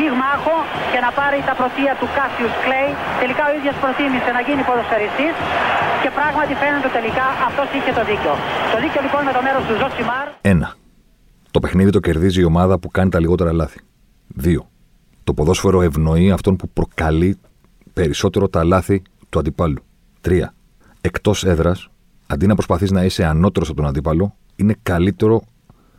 πυγμάχο και να πάρει τα πρωτεία του Κάσιους Κλέη. Τελικά ο ίδιος προτίμησε να γίνει ποδοσφαιριστής και πράγματι φαίνεται τελικά αυτός είχε το δίκιο. Το δίκιο λοιπόν με το μέρος του Ζωσιμάρ. Ένα. Το παιχνίδι το κερδίζει η ομάδα που κάνει τα λιγότερα λάθη. Δύο. Το ποδόσφαιρο ευνοεί αυτόν που προκαλεί περισσότερο τα λάθη του αντιπάλου. Τρία. Εκτός έδρας, αντί να προσπαθείς να είσαι ανώτερος από τον αντίπαλο, είναι καλύτερο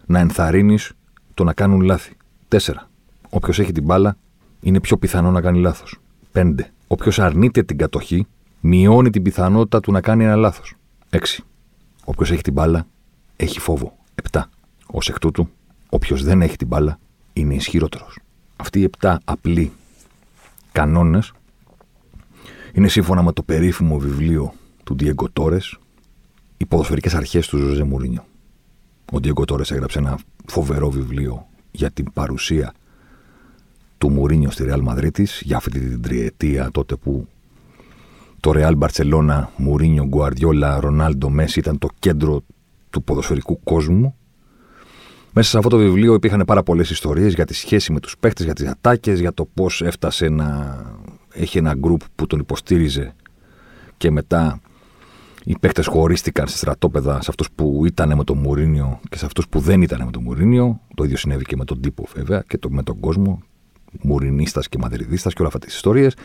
να ενθαρρύνεις το να κάνουν λάθη. Τέσσερα. Όποιος έχει την μπάλα, είναι πιο πιθανό να κάνει λάθος. 5. Όποιος αρνείται την κατοχή, μειώνει την πιθανότητα του να κάνει ένα λάθος. 6. Όποιος έχει την μπάλα, έχει φόβο. 7. Ω εκ τούτου, όποιος δεν έχει την μπάλα, είναι ισχυρότερος. Αυτοί οι 7 απλοί κανόνες είναι σύμφωνα με το περίφημο βιβλίο του Diego Torres, οι ποδοσφαιρικές αρχές του Ζωζέ Μουρίνιο. Ο Diego Torres έγραψε ένα φοβερό βιβλίο για την παρουσία του Μουρίνιο στη Ρεάλ Μαδρίτη για αυτή την τριετία τότε που το Ρεάλ Μπαρσελόνα, Μουρίνιο, Γκουαρδιόλα, Ρονάλντο, Μέση ήταν το κέντρο του ποδοσφαιρικού κόσμου. Μέσα σε αυτό το βιβλίο υπήρχαν πάρα πολλές ιστορίες για τη σχέση με τους παίχτες, για τις ατάκες, για το πώς έφτασε να έχει ένα γκρουπ που τον υποστήριζε και μετά οι παίχτες χωρίστηκαν σε στρατόπεδα σε αυτούς που ήταν με τον Μουρίνιο και σε αυτούς που δεν ήταν με τον Μουρίνιο. Το ίδιο συνέβη και με τον τύπο βέβαια και το, με τον κόσμο Μουρινίστας και Μαδριδίστας και όλα αυτές τις ιστορίες.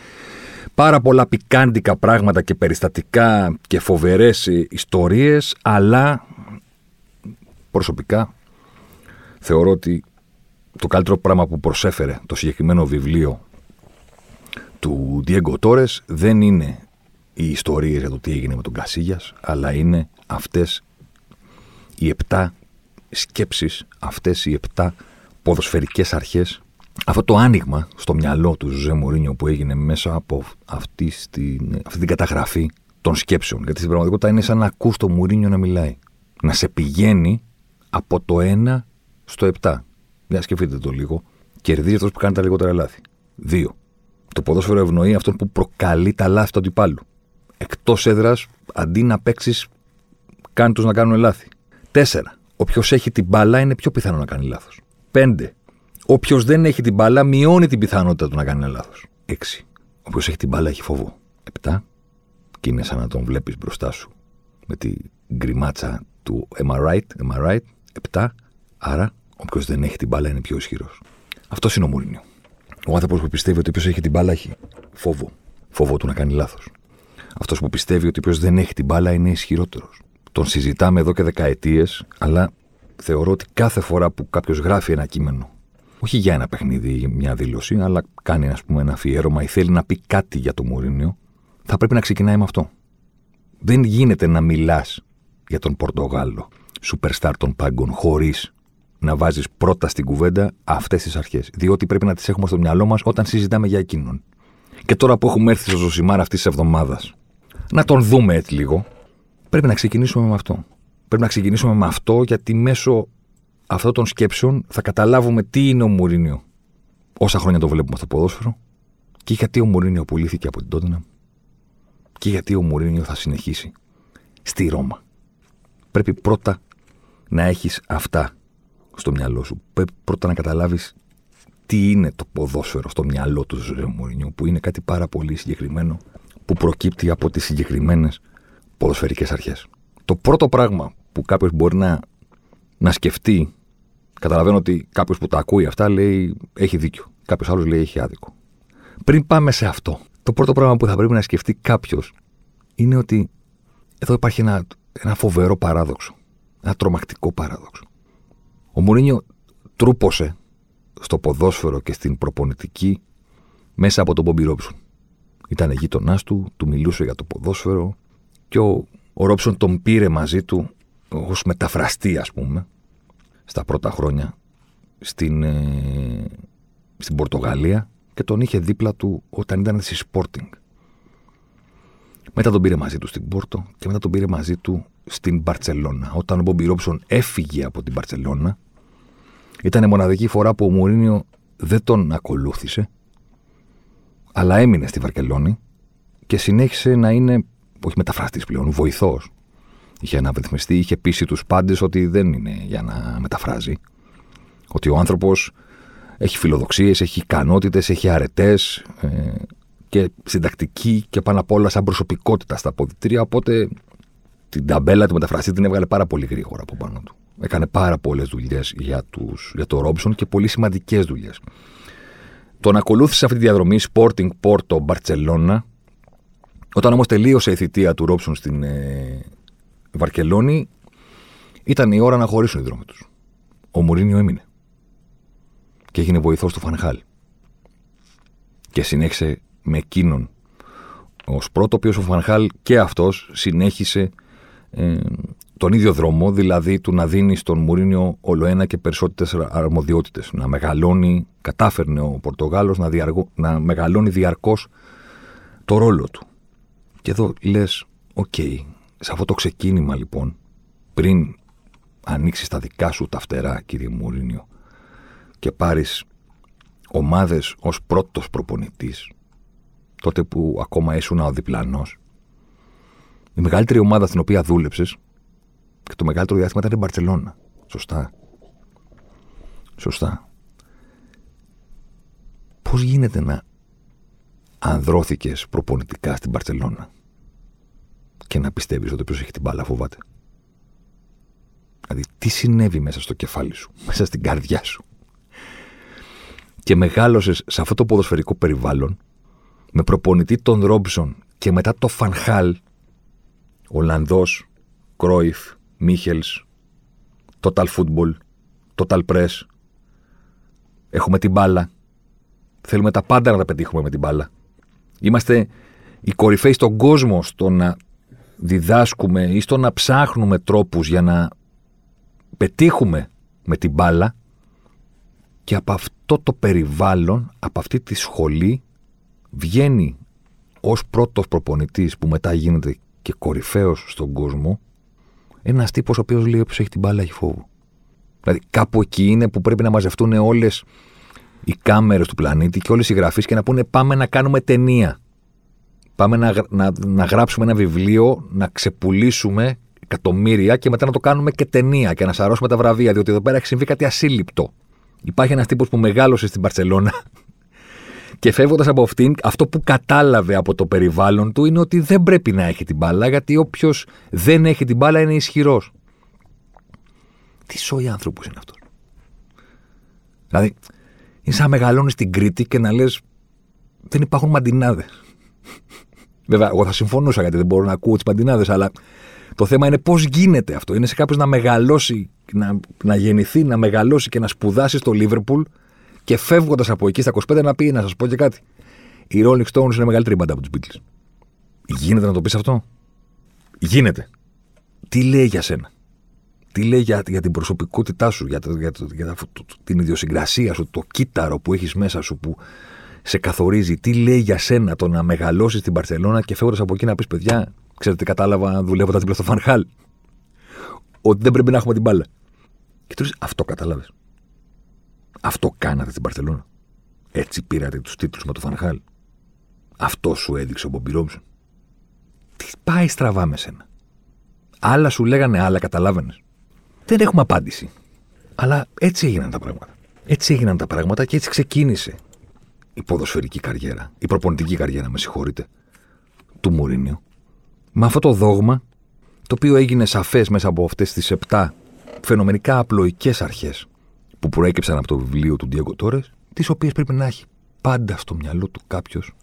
Πάρα πολλά πικάντικα πράγματα και περιστατικά και φοβερές ιστορίες, αλλά προσωπικά θεωρώ ότι το καλύτερο πράγμα που προσέφερε το συγκεκριμένο βιβλίο του Diego Torres δεν είναι οι ιστορίες για το τι έγινε με τον Κασίγιας, αλλά είναι αυτές οι επτά σκέψεις, αυτές οι επτά ποδοσφαιρικές αρχές αυτό το άνοιγμα στο μυαλό του Ζε Μουρίνιο που έγινε μέσα από αυτή, στην, αυτή την καταγραφή των σκέψεων. Γιατί στην πραγματικότητα είναι σαν να ακούς το Μουρίνιο να μιλάει. Να σε πηγαίνει από το 1 στο 7. Για σκεφτείτε το λίγο. Κερδίζει αυτός που κάνει τα λιγότερα λάθη. 2. Το ποδόσφαιρο ευνοεί αυτόν που προκαλεί τα λάθη του αντιπάλου. Εκτός έδρας, αντί να παίξεις, κάνει τους να κάνουν λάθη. 4. Όποιος έχει την μπάλα είναι πιο πιθανό να κάνει λάθος. 5. Όποιος δεν έχει την μπάλα μειώνει την πιθανότητα του να κάνει ένα λάθος. 6. Όποιος έχει την μπάλα έχει φόβο. 7. Και είναι σαν να τον βλέπεις μπροστά σου με τη γκριμάτσα του Am I right? Am I right? 7. Άρα, όποιος δεν έχει την μπάλα είναι πιο ισχυρός. Αυτός είναι ο Μουρίνιο. Ο άνθρωπος που πιστεύει ότι όποιος έχει την μπάλα έχει φόβο. Φόβο του να κάνει λάθος. Αυτός που πιστεύει ότι όποιος δεν έχει την μπάλα είναι ισχυρότερος. Τον συζητάμε εδώ και δεκαετίες, αλλά θεωρώ ότι κάθε φορά που κάποιος γράφει ένα κείμενο όχι για ένα παιχνίδι ή μια δήλωση, αλλά κάνει ας πούμε, ένα αφιέρωμα ή θέλει να πει κάτι για το Μουρίνιο, θα πρέπει να ξεκινάει με αυτό. Δεν γίνεται να μιλάς για τον Πορτογάλο, superstar των πάγκων, χωρίς να βάζεις πρώτα στην κουβέντα αυτές τις αρχές. Διότι πρέπει να τις έχουμε στο μυαλό μας όταν συζητάμε για εκείνον. Και τώρα που έχουμε έρθει στο Ζωσιμάρ αυτής της εβδομάδας, να τον δούμε έτσι λίγο, πρέπει να ξεκινήσουμε με αυτό. Πρέπει να ξεκινήσουμε με αυτό γιατί μέσω αυτών των σκέψεων θα καταλάβουμε τι είναι ο Μουρίνιο. Όσα χρόνια το βλέπουμε στο ποδόσφαιρο και γιατί ο Μουρίνιο πουλήθηκε από την Τότενα και γιατί ο Μουρίνιο θα συνεχίσει στη Ρώμα. Πρέπει πρώτα να έχεις αυτά στο μυαλό σου. Πρέπει πρώτα να καταλάβεις τι είναι το ποδόσφαιρο στο μυαλό του Ζωζέ Μουρίνιο που είναι κάτι πάρα πολύ συγκεκριμένο που προκύπτει από τις συγκεκριμένες ποδοσφαιρικές αρχές. Το πρώτο πράγμα που κάποιος μπορεί να, να σκεφτεί Καταλαβαίνω ότι κάποιος που τα ακούει αυτά λέει έχει δίκιο. Κάποιος άλλος λέει έχει άδικο. Πριν πάμε σε αυτό, το πρώτο πράγμα που θα πρέπει να σκεφτεί κάποιος είναι ότι εδώ υπάρχει ένα, ένα φοβερό παράδοξο. Ένα τρομακτικό παράδοξο. Ο Μουρίνιο τρούπωσε στο ποδόσφαιρο και στην προπονητική μέσα από τον Μπομπι Ρόψον. Ήταν γείτονάς του, του μιλούσε για το ποδόσφαιρο και ο, ο Ρόψον τον πήρε μαζί του ως μεταφραστή, ας πούμε, στα πρώτα χρόνια στην, ε, στην Πορτογαλία και τον είχε δίπλα του όταν ήταν στη Sporting. Μετά τον πήρε μαζί του στην Πόρτο και μετά τον πήρε μαζί του στην Μπαρσελόνα. Όταν ο Μπόμπι Ρόψον έφυγε από την Μπαρσελόνα, ήταν η μοναδική φορά που ο Μουρίνιο δεν τον ακολούθησε, αλλά έμεινε στη Βαρκελόνη και συνέχισε να είναι, όχι μεταφραστής πλέον, βοηθός. Είχε αναβρυθμιστεί, είχε πείσει τους πάντες ότι δεν είναι για να μεταφράζει. Ότι ο άνθρωπος έχει φιλοδοξίες, έχει ικανότητες, έχει αρετές ε, και συντακτική και πάνω απ' όλα σαν προσωπικότητα στα αποδητήρια. Οπότε την ταμπέλα του μεταφραστή την έβγαλε πάρα πολύ γρήγορα από πάνω του. Έκανε πάρα πολλές δουλειές για, για το Ρόμπσον και πολύ σημαντικές δουλειές. Τον ακολούθησε αυτή τη διαδρομή Sporting Porto Barcelona. Όταν όμως τελείωσε η θητεία του Ρόμπσον στην ε, Βαρκελόνη, ήταν η ώρα να χωρίσουν οι δρόμοι τους. Ο Μουρίνιο έμεινε. Και έγινε βοηθός του Φανχάλ. Και συνέχισε με εκείνον ως πρώτο, ο οποίο ο Φανχάλ και αυτός συνέχισε ε, τον ίδιο δρόμο, δηλαδή του να δίνει στον Μουρίνιο όλο ένα και περισσότερες αρμοδιότητες. Να μεγαλώνει, κατάφερνε ο Πορτογάλος να, να μεγαλώνει διαρκώς το ρόλο του. Και εδώ λες, οκ, σε αυτό το ξεκίνημα λοιπόν, πριν ανοίξεις τα δικά σου τα φτερά, κύριε Μουρίνιο, και πάρεις ομάδες ως πρώτος προπονητής, τότε που ακόμα ήσουν ο διπλανός, η μεγαλύτερη ομάδα στην οποία δούλεψες και το μεγαλύτερο διάστημα ήταν η Μπαρσελόνα. Σωστά. Σωστά. Πώς γίνεται να ανδρώθηκες προπονητικά στην Μπαρσελόνα; Και να πιστεύεις ότι όποιο έχει την μπάλα φοβάται. Δηλαδή, τι συνέβη μέσα στο κεφάλι σου, μέσα στην καρδιά σου; Και μεγάλωσες σε αυτό το ποδοσφαιρικό περιβάλλον με προπονητή τον Ρόμπσον και μετά το Φανχάλ Ολλανδός, Κρόιφ, Μίχελς, Total Football, Total Press. Έχουμε την μπάλα. Θέλουμε τα πάντα να τα πετύχουμε με την μπάλα. Είμαστε οι κορυφαίοι στον κόσμο στο να διδάσκουμε ή στο να ψάχνουμε τρόπους για να πετύχουμε με την μπάλα και από αυτό το περιβάλλον, από αυτή τη σχολή βγαίνει ως πρώτος προπονητής που μετά γίνεται και κορυφαίος στον κόσμο, ένας τύπος ο οποίος λέει: Όποιος έχει την μπάλα έχει φόβο. Δηλαδή, κάπου εκεί είναι που πρέπει να μαζευτούν όλες οι κάμερες του πλανήτη και όλες οι γραφείς και να πούνε: Πάμε να κάνουμε ταινία. Πάμε να, να, να γράψουμε ένα βιβλίο, να ξεπουλήσουμε εκατομμύρια και μετά να το κάνουμε και ταινία και να σαρώσουμε τα βραβεία. Διότι εδώ πέρα έχει συμβεί κάτι ασύλληπτο. Υπάρχει ένας τύπος που μεγάλωσε στην Παρσελώνα και φεύγοντας από αυτήν, αυτό που κατάλαβε από το περιβάλλον του είναι ότι δεν πρέπει να έχει την μπάλα, γιατί όποιος δεν έχει την μπάλα είναι ισχυρός. Τι σοϊ άνθρωπος είναι αυτός. Δηλαδή, είναι σαν να μεγαλώνεις την Κρήτη και να λες: Δεν υπάρχουν μαντινάδες. Βέβαια, εγώ θα συμφωνούσα γιατί δεν μπορώ να ακούω τις μαντινάδε, αλλά το θέμα είναι πώς γίνεται αυτό. Είναι σε κάποιο να μεγαλώσει, να, να γεννηθεί, να μεγαλώσει και να σπουδάσει στο Λίβερπουλ και φεύγοντας από εκεί στα 25 να πει να σας πω και κάτι. Οι Rolling Stones είναι μεγαλύτερη μπάντα από τους Beatles. Γίνεται να το πεις αυτό; Γίνεται. Τι λέει για σένα; Τι λέει για, για την προσωπικότητά σου, για, για, για την ιδιοσυγκρασία σου, το κύτταρο που έχεις μέσα σου που σε καθορίζει. Τι λέει για σένα το να μεγαλώσεις στην Παρσελώνα και φεύγοντας από εκεί να πεις παιδιά, ξέρετε, κατάλαβα δουλεύοντα δίπλα στο Φανχάλ. Ότι δεν πρέπει να έχουμε την μπάλα. Και του αυτό κατάλαβες. Αυτό κάνατε στην Παρσελόνα. Έτσι πήρατε τους τίτλους με το Φανχάλ. Αυτό σου έδειξε ο Μπομπι Τι πάει στραβά με σένα. Άλλα σου λέγανε άλλα, καταλάβαινες. Δεν έχουμε απάντηση. Αλλά έτσι έγιναν τα πράγματα. Έτσι έγιναν τα πράγματα και έτσι ξεκίνησε η ποδοσφαιρική καριέρα, η προπονητική καριέρα, με συγχωρείτε, του Μουρίνιο. Με αυτό το δόγμα, το οποίο έγινε σαφές μέσα από αυτές τις 7 φαινομενικά απλοϊκές αρχές που προέκυψαν από το βιβλίο του Ντιέγκο Τόρε, τις οποίες πρέπει να έχει πάντα στο μυαλό του κάποιος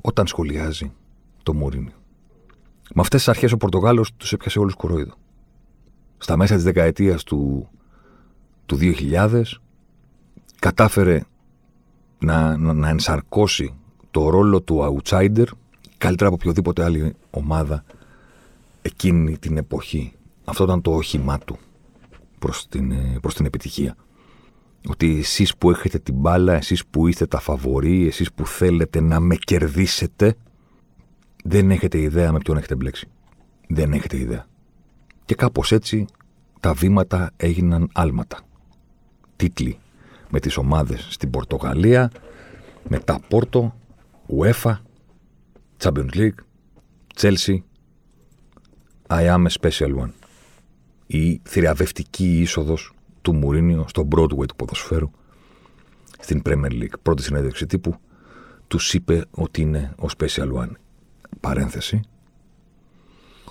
όταν σχολιάζει το Μουρίνιο. Με αυτές τις αρχές ο Πορτογάλος τους έπιασε όλους κορόιδο. Στα μέσα της δεκαετίας του, του 2000 κατάφερε να, να, να ενσαρκώσει το ρόλο του outsider καλύτερα από οποιοδήποτε άλλη ομάδα εκείνη την εποχή. Αυτό ήταν το όχημά του προς την, ε, προς την επιτυχία. Ότι εσείς που έχετε την μπάλα, εσείς που είστε τα φαβοροί, εσείς που θέλετε να με κερδίσετε, Δεν έχετε ιδέα με ποιον έχετε μπλέξει. Δεν έχετε ιδέα. Και κάπως έτσι τα βήματα έγιναν άλματα. Τίτλοι με τις ομάδες στην Πορτογαλία, μετά Πόρτο, UEFA, Champions League, Chelsea, I am a special one. Η θηριαβευτική είσοδος του Μουρίνιο στο Broadway του ποδοσφαίρου στην Premier League. Πρώτη συνέντευξη τύπου τους είπε ότι είναι ο special one. Παρένθεση.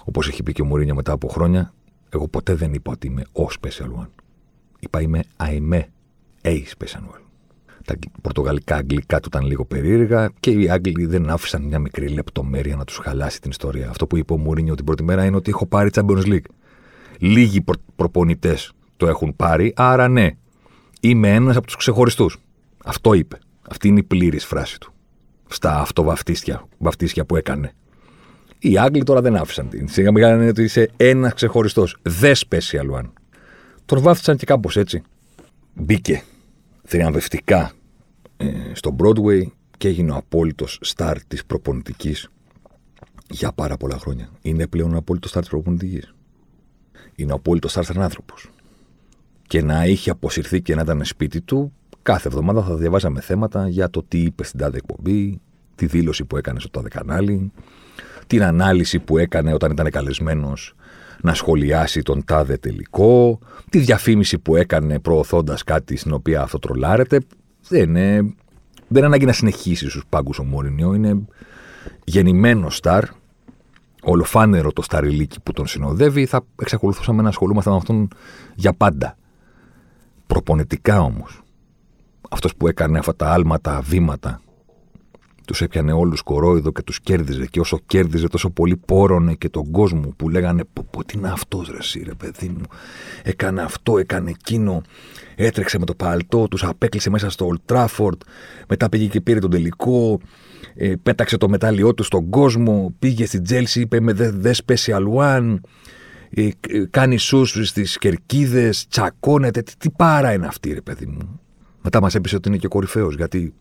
Όπως έχει πει και ο Μουρίνιο μετά από χρόνια, εγώ ποτέ δεν είπα ότι είμαι ο special one. Είπα είμαι I'm a special one. Τα πορτογαλικά αγγλικά του ήταν λίγο περίεργα και οι Άγγλοι δεν άφησαν μια μικρή λεπτομέρεια να τους χαλάσει την ιστορία. Αυτό που είπε ο Μουρίνιο την πρώτη μέρα είναι ότι έχω πάρει Champions League. Λίγοι προ- προπονητές το έχουν πάρει, άρα ναι, είμαι ένας από τους ξεχωριστούς. Αυτό είπε. Αυτή είναι η πλήρης φράση του. Στα αυτοβαφτίστια βαφτίστια που έκανε. Οι Άγγλοι τώρα δεν άφησαν την. Σιγά μην λένε ότι είσαι ένας ξεχωριστός. The special one. Τον βάφτισαν και κάπως έτσι. Μπήκε θριαμβευτικά ε, στο Broadway και έγινε ο απόλυτος στάρ της προπονητικής για πάρα πολλά χρόνια. Είναι πλέον ο απόλυτος στάρ της προπονητικής. Είναι ο απόλυτος στάρ σαν άνθρωπος. Και να είχε αποσυρθεί και να ήταν σπίτι του, κάθε εβδομάδα θα διαβάζαμε θέματα για το τι είπε στην τάδε εκπομπή, τη δήλωση που έκανε στο τάδε κανάλι, την ανάλυση που έκανε όταν ήταν καλεσμένος να σχολιάσει τον τάδε τελικό, τη διαφήμιση που έκανε προωθώντας κάτι στην οποία αυτό τρολάρεται. Δεν είναι, δεν είναι ανάγκη να συνεχίσει στους πάγκους ο Μόρινιο. Είναι γεννημένο στάρ, ολοφάνερο το σταριλίκι που τον συνοδεύει. Θα εξακολουθούσαμε να ασχολούμαστε με αυτόν για πάντα. Προπονητικά όμως, αυτός που έκανε αυτά τα άλματα, βήματα, τους έπιανε όλους κορόιδο και τους κέρδιζε. Και όσο κέρδιζε, τόσο πολύ πόρωνε και τον κόσμο που λέγανε Πω, πω τι είναι αυτός, ρε, εσύ, ρε παιδί μου. Έκανε αυτό, έκανε εκείνο. Έτρεξε με το παλτό, τους απέκλεισε μέσα στο Old Trafford. Μετά πήγε και πήρε τον τελικό. Ε, πέταξε το μετάλλιό του στον κόσμο. Πήγε στην Τζέλση, είπε με the, the special one. Ε, ε, κάνει σούσου στις κερκίδες, τσακώνεται. Τι, τι πάρα είναι αυτή, ρε παιδί μου. Μετά μας έπεισε ότι είναι και κορυφαίος γιατί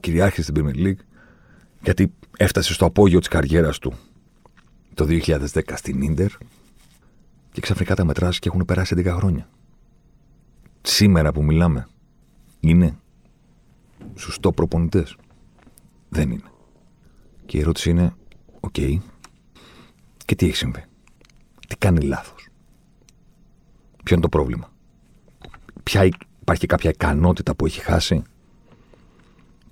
κυριάρχησε στην Premier League, γιατί έφτασε στο απόγειο της καριέρας του το 2010 στην Ίντερ και ξαφνικά τα μετράς και έχουν περάσει 11 χρόνια. Σήμερα που μιλάμε, είναι σωστό προπονητές; Δεν είναι. Και η ερώτηση είναι, οκ, και τι έχει συμβεί; Τι κάνει λάθος; Ποιο είναι το πρόβλημα; Ποια υπάρχει κάποια ικανότητα που έχει χάσει;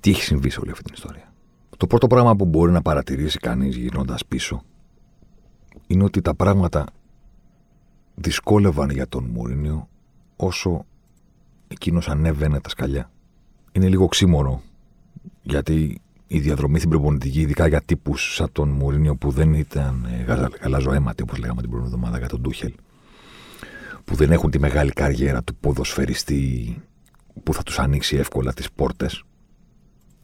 Τι έχει συμβεί σε όλη αυτή την ιστορία; Το πρώτο πράγμα που μπορεί να παρατηρήσει κανείς γυρνώντας πίσω είναι ότι τα πράγματα δυσκόλευαν για τον Μουρίνιο όσο εκείνος ανέβαινε τα σκαλιά. Είναι λίγο ξύμορο γιατί η διαδρομή στην προπονητική, ειδικά για τύπους σαν τον Μουρίνιο που δεν ήταν ε, γαλαζοαίματοι, όπως λέγαμε την προηγούμενη εβδομάδα για τον Ντούχελ, που δεν έχουν τη μεγάλη καριέρα του ποδοσφαιριστή που θα τους ανοίξει εύκολα τις πόρτες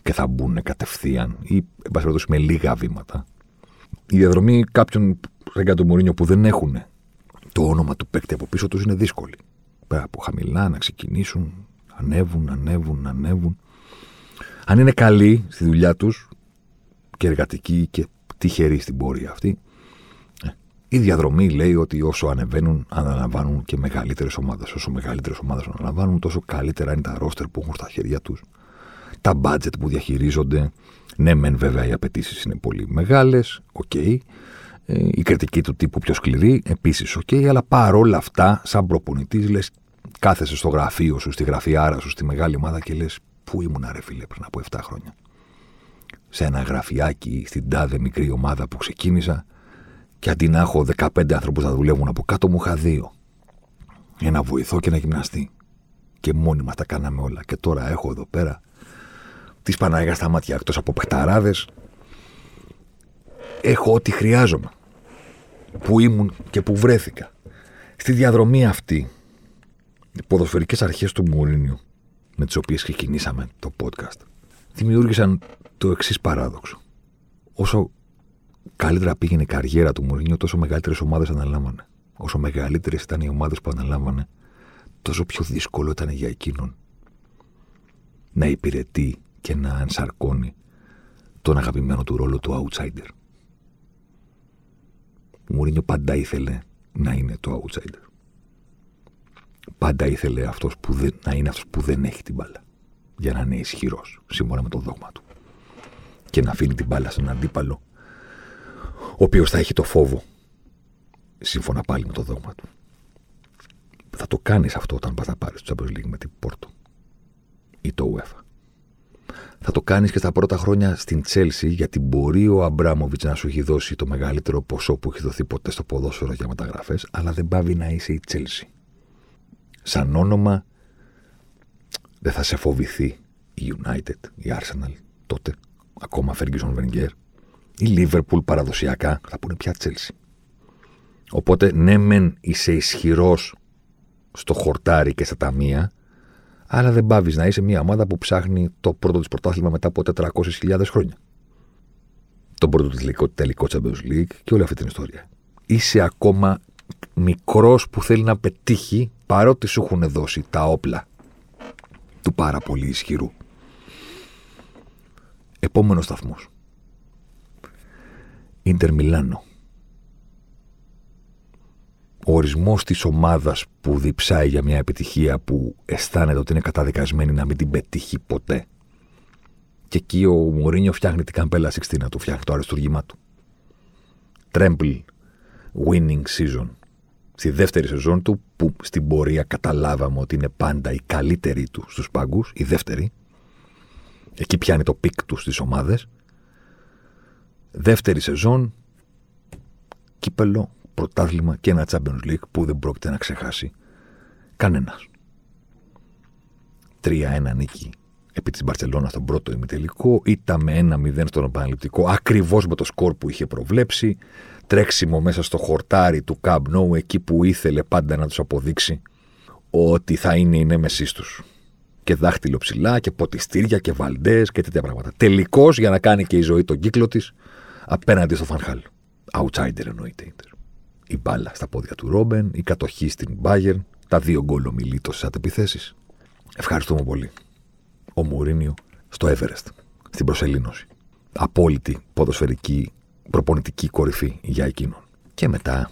και θα μπουν κατευθείαν ή, εν πάση περιπτώσει, με λίγα βήματα. Η διαδρομή κάποιων σαν τον Μουρίνιο που δεν έχουν το όνομα του παίκτη από πίσω τους είναι δύσκολη. Πέρα από χαμηλά να ξεκινήσουν, ανέβουν, ανέβουν, ανέβουν. Αν είναι καλοί στη δουλειά τους και εργατικοί και τυχεροί στην πορεία αυτή, ε, η διαδρομή λέει ότι όσο ανεβαίνουν, αναλαμβάνουν και μεγαλύτερες ομάδες. Όσο μεγαλύτερες ομάδες αναλαμβάνουν, τόσο καλύτερα είναι τα ρόστερ που έχουν στα χέρια τους τα budget που διαχειρίζονται. Ναι, μεν βέβαια οι απαιτήσεις είναι πολύ μεγάλες, OK. Okay. Ε, η κριτική του τύπου πιο σκληρή, επίσης OK. Okay, αλλά παρόλα αυτά, σαν προπονητής, λες, κάθεσαι στο γραφείο σου, στη γραφιάρα σου, στη μεγάλη ομάδα και λες, Πού ήμουν, ρε φίλε, πριν από 7 χρόνια; Σε ένα γραφιάκι στην τάδε μικρή ομάδα που ξεκίνησα και αντί να έχω 15 άνθρωπους να δουλεύουν από κάτω, μου είχα δύο. Ένα βοηθό και ένα γυμναστή. Και μόνοι μα τα κάναμε όλα. Και τώρα έχω εδώ πέρα της Παναγίας στα μάτια εκτός από παιχταράδες. Έχω ό,τι χρειάζομαι. Που ήμουν και που βρέθηκα. Στη διαδρομή αυτή, οι ποδοσφαιρικές αρχές του Μουρίνιου, με τις οποίες ξεκινήσαμε το podcast, δημιούργησαν το εξής παράδοξο. Όσο καλύτερα πήγαινε η καριέρα του Μουρίνιου, τόσο μεγαλύτερες ομάδες αναλάμβανε. Όσο μεγαλύτερες ήταν οι ομάδες που αναλάμβανε, τόσο πιο δύσκολο ήταν για εκείνον να υπηρετεί και να ενσαρκώνει τον αγαπημένο του ρόλο του outsider. Ο Μουρίνιο πάντα ήθελε να είναι το outsider. Πάντα ήθελε αυτός που δεν, να είναι αυτός που δεν έχει την μπάλα. Για να είναι ισχυρός, σύμφωνα με το δόγμα του. Και να αφήνει την μπάλα στον αντίπαλο, ο οποίος θα έχει το φόβο, σύμφωνα πάλι με το δόγμα του. Θα το κάνεις αυτό όταν πας να πάρεις το Champions League με την Πόρτο ή το UEFA. Θα το κάνεις και στα πρώτα χρόνια στην Τσέλσι, γιατί μπορεί ο Αμπράμοβιτ να σου έχει δώσει το μεγαλύτερο ποσό που έχει δοθεί ποτέ στο ποδόσφαιρο για μεταγραφές, αλλά δεν πάβει να είσαι η Τσέλσι. Σαν όνομα δεν θα σε φοβηθεί η United, η Arsenal τότε, ακόμα Ferguson Wenger, η Liverpool παραδοσιακά, θα πούνε πια Chelsea. Οπότε ναι μεν είσαι ισχυρός στο χορτάρι και στα ταμεία, αλλά δεν πάβεις να είσαι μια ομάδα που ψάχνει το πρώτο της πρωτάθλημα μετά από 400.000 χρόνια. Το πρώτο του τελικό, τελικό Champions League και όλη αυτή την ιστορία. Είσαι ακόμα μικρός που θέλει να πετύχει παρότι σου έχουν δώσει τα όπλα του πάρα πολύ ισχυρού. Επόμενος σταθμός. Ιντερ Μιλάνο. Ο ορισμός της ομάδας που διψάει για μια επιτυχία που αισθάνεται ότι είναι καταδικασμένη να μην την πετύχει ποτέ. Και εκεί ο Μωρίνιο φτιάχνει την καμπέλα Σιξτίνα του, φτιάχνει το αριστούργημά του. Treble winning season στη δεύτερη σεζόν του, που στην πορεία καταλάβαμε ότι είναι πάντα η καλύτερη του στους πάγκους, η δεύτερη. Εκεί πιάνει το peak του στις ομάδες. Δεύτερη σεζόν, κύπελο, πρωτάθλημα και ένα Champions League που δεν πρόκειται να ξεχάσει κανένας. 3-1 νίκη επί της Μπαρσελόνα στον πρώτο ημιτελικό, ήττα με 1-0 στον επαναληπτικό, ακριβώς με το σκορ που είχε προβλέψει, τρέξιμο μέσα στο χορτάρι του Camp Nou, εκεί που ήθελε πάντα να τους αποδείξει ότι θα είναι οι νέμεσείς τους. Και δάχτυλο ψηλά και ποτιστήρια και βαλντές και τέτοια πράγματα. Τελικώ για να κάνει και η ζωή τον κύκλο της απέναντι στο Φανχάλ. Outsider εννοείται. Η μπάλα στα πόδια του Ρόμπεν, η κατοχή στην Bayern, τα δύο γκολ ομιλήτως σε αντεπιθέσει. Ευχαριστούμε πολύ. Ο Μουρίνιο στο Everest, στην προσελήνωση. Απόλυτη ποδοσφαιρική προπονητική κορυφή για εκείνον. Και μετά,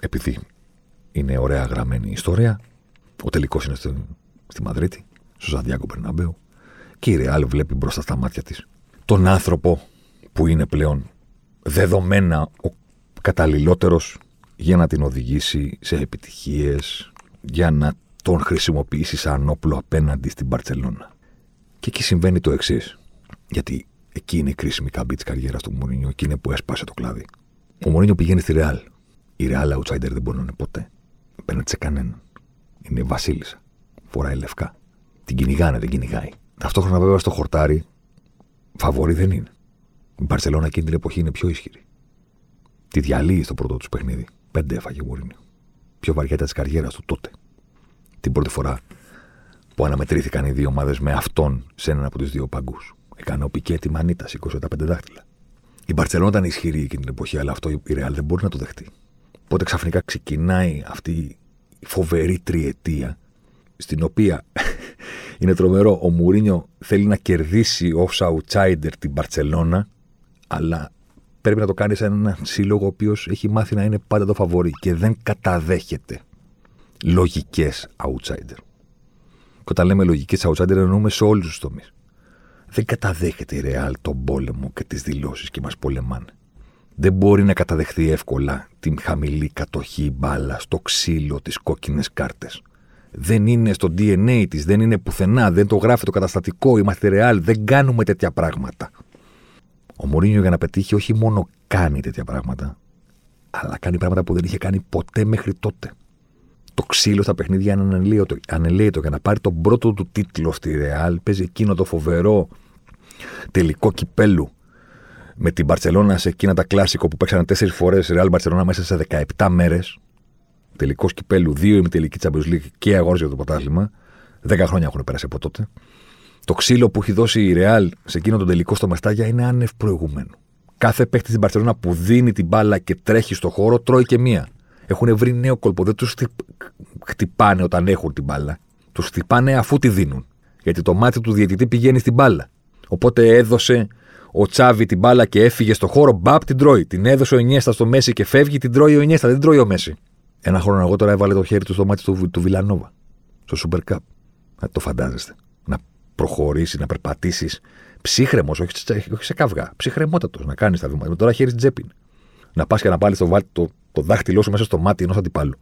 επειδή είναι ωραία γραμμένη η ιστορία, ο τελικός είναι στη, στη Μαδρίτη, στο Ζαντιάκο Περναμπέου, και η Ρεάλ βλέπει μπροστά στα μάτια της τον άνθρωπο που είναι πλέον δεδομένα ο καταλληλότερος για να την οδηγήσει σε επιτυχίες, για να τον χρησιμοποιήσει σαν όπλο απέναντι στην Παρσελώνα. Και εκεί συμβαίνει το εξής. Γιατί Εκεί είναι η κρίσιμη καμπή της καριέρας του Μουρίνιο. Εκεί είναι που έσπασε το κλάδι. Ο Μουρίνιο πηγαίνει στη Ρεάλ. Η Ρεάλ outsider δεν μπορεί να είναι ποτέ. Παίρνει σε κανέναν. Είναι βασίλισσα. Φοράει λευκά. Την κυνηγάνε, δεν κυνηγάει. Ταυτόχρονα βέβαια στο χορτάρι, φαβορή δεν είναι. Η Μπαρσελόνα εκείνη την εποχή είναι πιο ισχυρή. Τη διαλύει στο πρώτο τους παιχνίδι. Πέντε έφαγε ο Μουρίνιο. Πιο βαριά της καριέρας του τότε. Την πρώτη φορά που αναμετρήθηκαν οι δύο ομάδες με αυτόν σε έναν από τους δύο παγκούς. Έκανε ο Πικέ τη μανίτα, σήκωσε τα πέντε δάχτυλα. Η Μπαρσελόνα ήταν ισχυρή εκείνη την εποχή, αλλά αυτό η Ρεάλ δεν μπορεί να το δεχτεί. Οπότε ξαφνικά ξεκινάει αυτή η φοβερή τριετία, στην οποία είναι τρομερό. Ο Μουρίνιο θέλει να κερδίσει ω outsider την Μπαρσελόνα, αλλά πρέπει να το κάνεις σε έναν σύλλογο ο οποίος έχει μάθει να είναι πάντα το φαβορή και δεν καταδέχεται λογικές outsider. Και όταν λέμε λογικές outsider, εννοούμε σε όλους τους τομείς. Δεν καταδέχεται η Ρεάλ τον πόλεμο και τις δηλώσεις και μας πολεμάνε. Δεν μπορεί να καταδεχθεί εύκολα την χαμηλή κατοχή μπάλα στο ξύλο τι κόκκινες κάρτες. Δεν είναι στο DNA της, δεν είναι πουθενά, δεν το γράφει το καταστατικό. Είμαστε Ρεάλ, δεν κάνουμε τέτοια πράγματα. Ο Μωρίνιο για να πετύχει όχι μόνο κάνει τέτοια πράγματα, αλλά κάνει πράγματα που δεν είχε κάνει ποτέ μέχρι τότε. Το ξύλο στα παιχνίδια είναι ανελαίωτο. Για να πάρει τον πρώτο του τίτλο στη Ρεάλ, παίζει εκείνο το φοβερό τελικό κυπέλου με την Μπαρσελόνα σε εκείνα τα κλάσικο που παίξανε τέσσερις φορές Ρεάλ Μπαρσελόνα μέσα σε 17 μέρες. Τελικός κυπέλου, δύο ημιτελική Champions League και αγώνε για το πρωτάθλημα. Δέκα χρόνια έχουν περάσει από τότε. Το ξύλο που έχει δώσει η Ρεάλ σε εκείνο τον τελικό στο Μεστάγια είναι άνευ προηγουμένου. Κάθε παίχτη στην Μπαρσελόνα που δίνει την μπάλα και τρέχει στο χώρο τρώει και μία. Έχουν βρει νέο κόλπο. Δεν τους χτυπάνε όταν έχουν την μπάλα. Τους χτυπάνε αφού τη δίνουν. Γιατί το μάτι του διαιτητή πηγαίνει στην μπάλα. Οπότε έδωσε ο Τσάβη την μπάλα και έφυγε στο χώρο, μπαπ την τρώει. Την έδωσε ο Ινιέστα στο Μέση και φεύγει, την τρώει ο Ινιέστα, δεν τρώει ο Μέση. Ένα χρόνο αργότερα έβαλε το χέρι του στο μάτι του, του Βιλανόβα, στο Super Cup. Να το φαντάζεστε. Να προχωρήσεις, να περπατήσεις ψύχρεμος, όχι, όχι σε καυγά. Ψυχρεμότατος να κάνεις τα βήματα. Τώρα χέρι τσέπη. Να πας και να πάλι το, το, το δάχτυλό σου μέσα στο μάτι ενός αντιπάλου.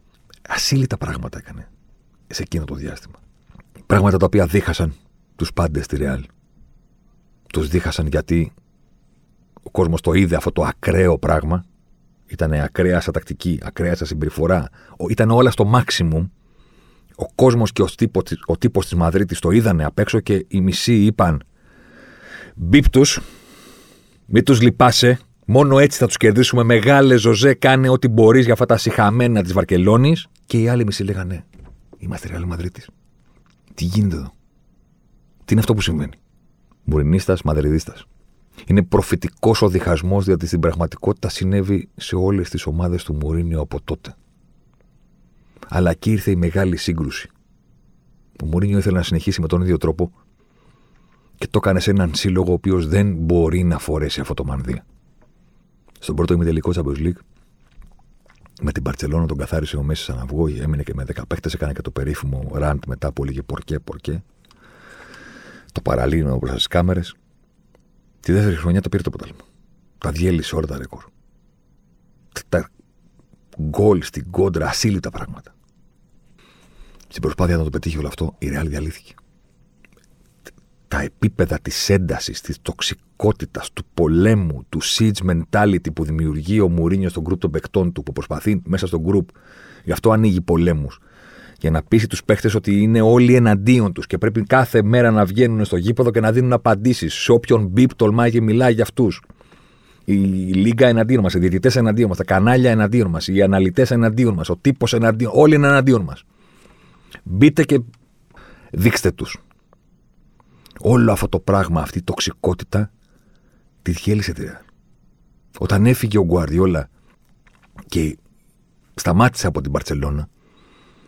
Ασύλλητα πράγματα έκανε σε εκείνο το διάστημα. Πράγματα τα οποία δίχασαν τους πάντες στη Ρεάλ. Τους δίχασαν γιατί ο κόσμος το είδε αυτό το ακραίο πράγμα. Ήταν ακραία sa τακτική, ακραία sa συμπεριφορά. Ήταν όλα στο maximum. Ο κόσμος και ο τύπος ο τύπος της Μαδρίτης το είδανε απ' έξω και οι μισοί είπαν Μπίπ τους, μην τους λυπάσαι. Μόνο έτσι θα τους κερδίσουμε. Μεγάλε Ζωζέ, κάνε ό,τι μπορείς για αυτά τα συχαμένα της Βαρκελόνης. Και οι άλλοι μισοί λέγανε Είμαστε Ρεάλ Μαδρίτη. Τι γίνεται εδώ; Τι είναι αυτό που συμβαίνει; Μουρινίστας, Μαδριδίστας. Είναι προφητικός ο διχασμός, διότι στην πραγματικότητα συνέβη σε όλες τις ομάδες του Μουρίνιο από τότε. Αλλά εκεί ήρθε η μεγάλη σύγκρουση. Ο Μουρίνιο ήθελε να συνεχίσει με τον ίδιο τρόπο και το έκανε σε έναν σύλλογο ο οποίος δεν μπορεί να φορέσει αυτό το μανδύα. Στον πρώτο ημιτελικό Champions League, με την Παρσελόνα τον καθάρισε ο Μέσης σαν αυγό, έμεινε και με 10 παίχτε, έκανε και το περίφημο ραντ μετά που έλεγε πορκέ, πορκέ. Το παραλύνω μπροστά στις κάμερες. Τη δεύτερη χρονιά το πήρε το ποτάλμα. Τα διέλυσε όλα τα ρεκόρ. Τα γκολ στην κόντρα, ασύλλητα πράγματα. Στην προσπάθεια να το πετύχει όλο αυτό, η Ρεάλ διαλύθηκε τα επίπεδα της έντασης, της τοξικότητας, του πολέμου, του siege mentality που δημιουργεί ο Μουρίνιος στον γκρουπ των παικτών του, που προσπαθεί μέσα στον γκρουπ, γι' αυτό ανοίγει πολέμους. Για να πείσει τους παίχτες ότι είναι όλοι εναντίον τους και πρέπει κάθε μέρα να βγαίνουν στο γήπεδο και να δίνουν απαντήσεις σε όποιον μπίπ τολμάει και μιλάει για αυτούς. Η Λίγκα εναντίον μας, οι διαιτητές εναντίον μας, τα κανάλια εναντίον μας, οι αναλυτές εναντίον μας, ο τύπος εναντίον, όλοι είναι εναντίον μας. Μπείτε και δείξτε τους όλο αυτό το πράγμα, αυτή η τοξικότητα, τη διέλυσε τη Όταν έφυγε ο Γκουαρδιόλα και σταμάτησε από την Παρσελώνα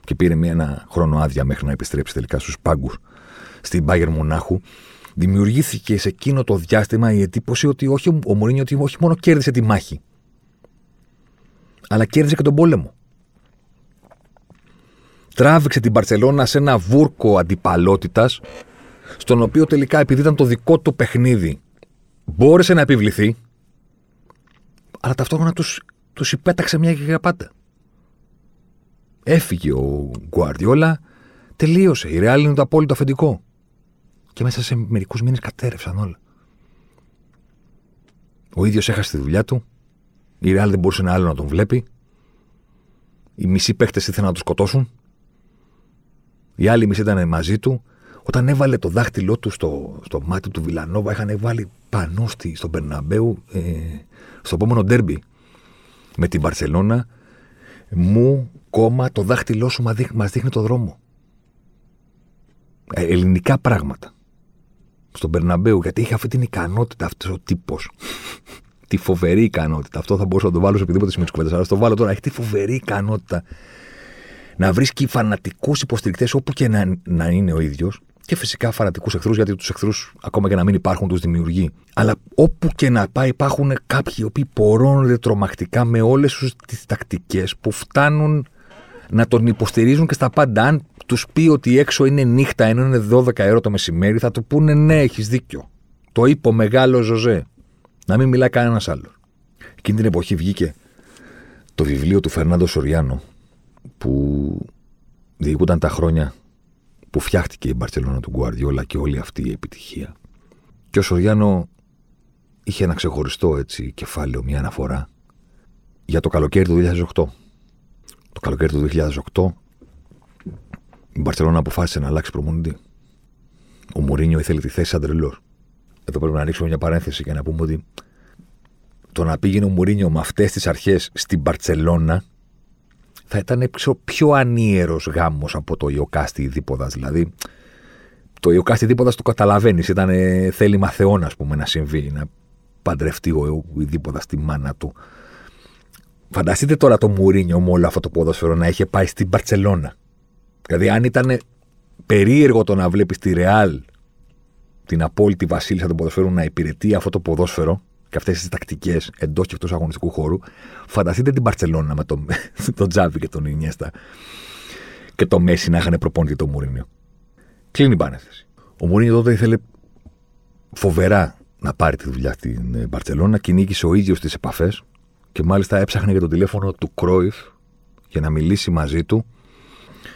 και πήρε μια, ένα χρόνο άδεια μέχρι να επιστρέψει τελικά στους πάγκους στην Μπάγερ Μονάχου, δημιουργήθηκε σε εκείνο το διάστημα η εντύπωση ότι όχι, ο Μωρίνιο ότι όχι μόνο κέρδισε τη μάχη, αλλά κέρδισε και τον πόλεμο. Τράβηξε την Παρσελώνα σε ένα βούρκο αντιπαλότητας στον οποίο τελικά επειδή ήταν το δικό του παιχνίδι μπόρεσε να επιβληθεί, αλλά ταυτόχρονα τους, τους υπέταξε μια και για πάντα. Έφυγε ο Γκουαρδιόλα, τελείωσε. Η Ρεάλ είναι το απόλυτο αφεντικό. Και μέσα σε μερικούς μήνες κατέρευσαν όλα. Ο ίδιος έχασε τη δουλειά του. Η Ρεάλ δεν μπορούσε να άλλο να τον βλέπει. Οι μισοί παίχτε ήθελαν να τους σκοτώσουν. Οι άλλοι μισοί ήταν μαζί του. Όταν έβαλε το δάχτυλό του στο, στο μάτι του Βιλανόβα, είχαν βάλει πανό στη, στον Περναμπέου ε, στο επόμενο ντέρμπι με την Παρσελώνα. Μου, κόμμα, το δάχτυλό σου μας δείχνει το δρόμο. Ε, ελληνικά πράγματα. Στον Περναμπέου, γιατί είχε αυτή την ικανότητα αυτός ο τύπος. τη φοβερή ικανότητα. Αυτό θα μπορούσα να το βάλω σε οποιοδήποτε σημείο της κουβέντας. Αλλά το βάλω τώρα. Έχει τη φοβερή ικανότητα να βρίσκει φανατικούς υποστηρικτές όπου και να, να είναι ο ίδιος και φυσικά φανατικούς εχθρούς, γιατί τους εχθρούς, ακόμα και να μην υπάρχουν, τους δημιουργεί. Αλλά όπου και να πάει, υπάρχουν κάποιοι οι οποίοι πορώνονται τρομακτικά με όλες τις τακτικές που φτάνουν να τον υποστηρίζουν και στα πάντα. Αν τους πει ότι έξω είναι νύχτα, ενώ είναι 12 ώρα το μεσημέρι, θα του πούνε ναι, έχεις δίκιο. Το είπε ο μεγάλος Ζωζέ. Να μην μιλάει κανένας άλλος. Εκείνη την εποχή βγήκε το βιβλίο του Φερνάντο Σοριάνο, που διηγούνταν τα χρόνια που φτιάχτηκε η Μπαρσελόνα του Γκουαρδιόλα και όλη αυτή η επιτυχία. Και ο Σοριάνο είχε ένα ξεχωριστό έτσι κεφάλαιο, μια αναφορά για το καλοκαίρι του 2008. Το καλοκαίρι του 2008 η Μπαρσελόνα αποφάσισε να αλλάξει προμονητή. Ο Μουρίνιο ήθελε τη θέση σαν τρελός. Εδώ πρέπει να ανοίξουμε μια παρένθεση και να πούμε ότι το να πήγαινε ο Μουρίνιο με αυτές τις αρχές στην Μπαρσελόνα θα ήταν πιο ανίερο γάμος από το Ιωκάστη Δίποδα. Δηλαδή, το Ιωκάστη Δίποδα το καταλαβαίνεις. Ήταν θέλημα Θεών, ας πούμε, να συμβεί. Να παντρευτεί ο Δίποδα στη μάνα του. Φανταστείτε τώρα το Μουρίνιο με όλο αυτό το ποδόσφαιρο να είχε πάει στην Παρσελώνα. Δηλαδή, αν ήταν περίεργο το να βλέπεις τη Ρεάλ την απόλυτη βασίλισσα των ποδοσφαίρων να υπηρετεί αυτό το ποδόσφαιρο και αυτές τις τακτικές εντός και εκτός αγωνιστικού χώρου, φανταστείτε την Παρσελόνα με τον το Τζάβι και τον Ινιέστα και το Μέση να είχαν προπόνητη το Μουρίνιο. Κλείνει η πάνεθεση. Ο Μουρίνιο τότε ήθελε φοβερά να πάρει τη δουλειά στην Μπαρσελόνα, κυνήγησε ο ίδιος τις επαφές και μάλιστα έψαχνε για το τηλέφωνο του Κρόιφ για να μιλήσει μαζί του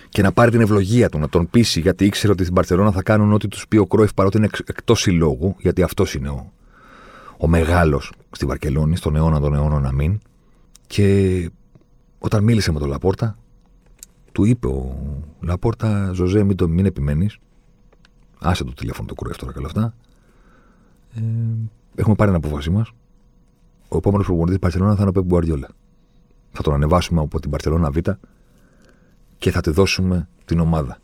και να πάρει την ευλογία του, να τον πείσει, γιατί ήξερε ότι στην Παρσελόνα θα κάνουν ό,τι τους πει ο Κρόιφ παρότι είναι εκτός συλλόγου, γιατί αυτός είναι ο, ο μεγάλος στη Βαρκελόνη, στον αιώνα των αιώνων να μην. Και όταν μίλησε με τον Λαπόρτα, του είπε ο Λαπόρτα, Ζωζέ, μην, το, μην επιμένεις. Άσε το τηλέφωνο του Κρόιφ τώρα και όλα αυτά. Ε, έχουμε πάρει την απόφασή μας. Ο επόμενος προπονητής της Παρσελόνα θα είναι ο Πέμπ Γκουαρδιόλα. Θα τον ανεβάσουμε από την Παρσελόνα Β και θα τη δώσουμε την ομάδα.